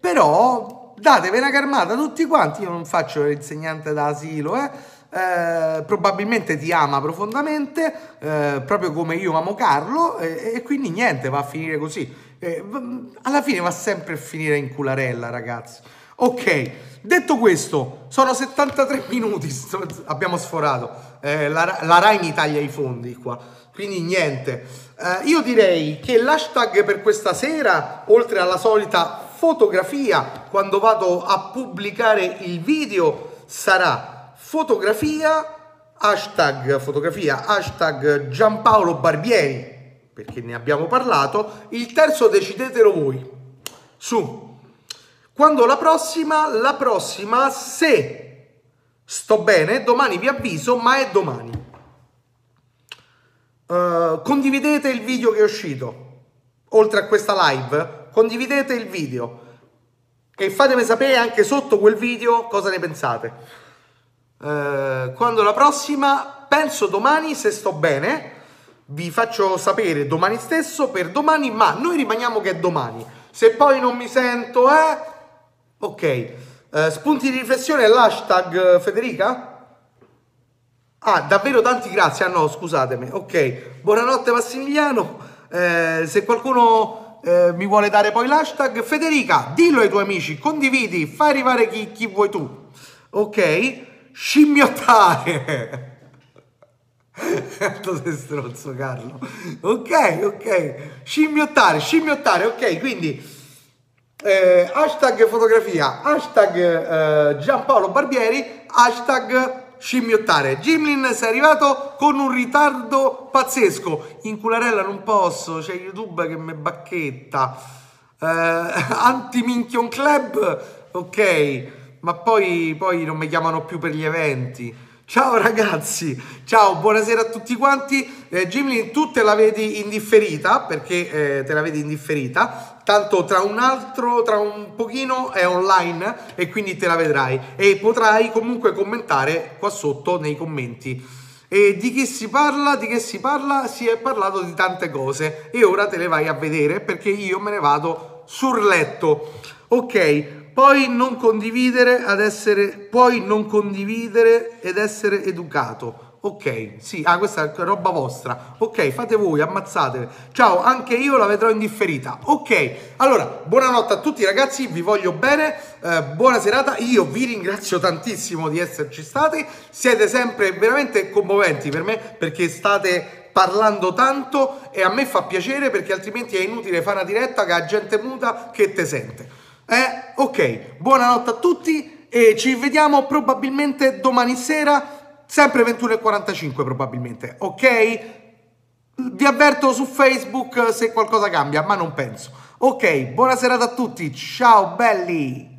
però datevi una carmata tutti quanti. Io non faccio l'insegnante da asilo, eh eh, probabilmente ti ama profondamente, eh, proprio come io amo Carlo, e, e, quindi niente, va a finire così. Eh, alla fine va sempre a finire in cularella, ragazzi. Ok, detto questo, sono 73 minuti, abbiamo sforato. Eh, la, la Rai mi taglia i fondi qua, quindi niente. Eh, io direi che l'hashtag per questa sera, oltre alla solita fotografia, quando vado a pubblicare il video, sarà fotografia, hashtag fotografia, hashtag Giampaolo Barbieri, perché ne abbiamo parlato, il terzo decidetelo voi. Su. Quando la prossima? La prossima, se sto bene, domani vi avviso, ma è domani. Uh, condividete il video che è uscito, oltre a questa live, condividete il video e fatemi sapere anche sotto quel video cosa ne pensate. Eh, quando la prossima, penso domani se sto bene, vi faccio sapere domani stesso per domani, ma noi rimaniamo che è domani. Se poi non mi sento, eh, ok. Eh, spunti di riflessione, l'hashtag Federica? Ah, davvero tanti grazie. Ah no, scusatemi. Ok, buonanotte Massimiliano. Eh, se qualcuno eh, mi vuole dare poi l'hashtag, Federica, dillo ai tuoi amici, condividi, fai arrivare chi, chi vuoi tu. Ok, scimmiottare. Quanto sei stronzo Carlo. Ok, ok. Scimmiottare, scimmiottare, ok, quindi... Eh, hashtag fotografia, hashtag eh, Giampaolo Barbieri, hashtag scimmiottare. Gimlin sei arrivato con un ritardo pazzesco. In cularella non posso, c'è YouTube che mi bacchetta. Eh, Anti-Minchion Club, ok, ma poi, poi non mi chiamano più per gli eventi. Ciao ragazzi, ciao, buonasera a tutti quanti. Eh, tu te la vedi indifferita perché eh, te la vedi indifferita. Tanto tra un altro, tra un pochino è online e quindi te la vedrai e potrai comunque commentare qua sotto nei commenti. E di che si parla? Di che si parla? Si è parlato di tante cose e ora te le vai a vedere perché io me ne vado sul letto. Ok, poi non condividere ad essere, puoi non condividere ed essere educato. Ok, sì, ah, questa è roba vostra. Ok, fate voi, ammazzatevi. Ciao, anche io la vedrò indifferita. Ok, allora, buonanotte a tutti ragazzi, vi voglio bene, eh, buona serata. Io vi ringrazio tantissimo di esserci stati. Siete sempre veramente commoventi per me perché state parlando tanto e a me fa piacere perché altrimenti è inutile fare una diretta che ha gente muta che te sente. Eh, ok, buonanotte a tutti e ci vediamo probabilmente domani sera, sempre 21.45 probabilmente, ok? Vi avverto su Facebook se qualcosa cambia, ma non penso. Ok, buona serata a tutti, ciao belli!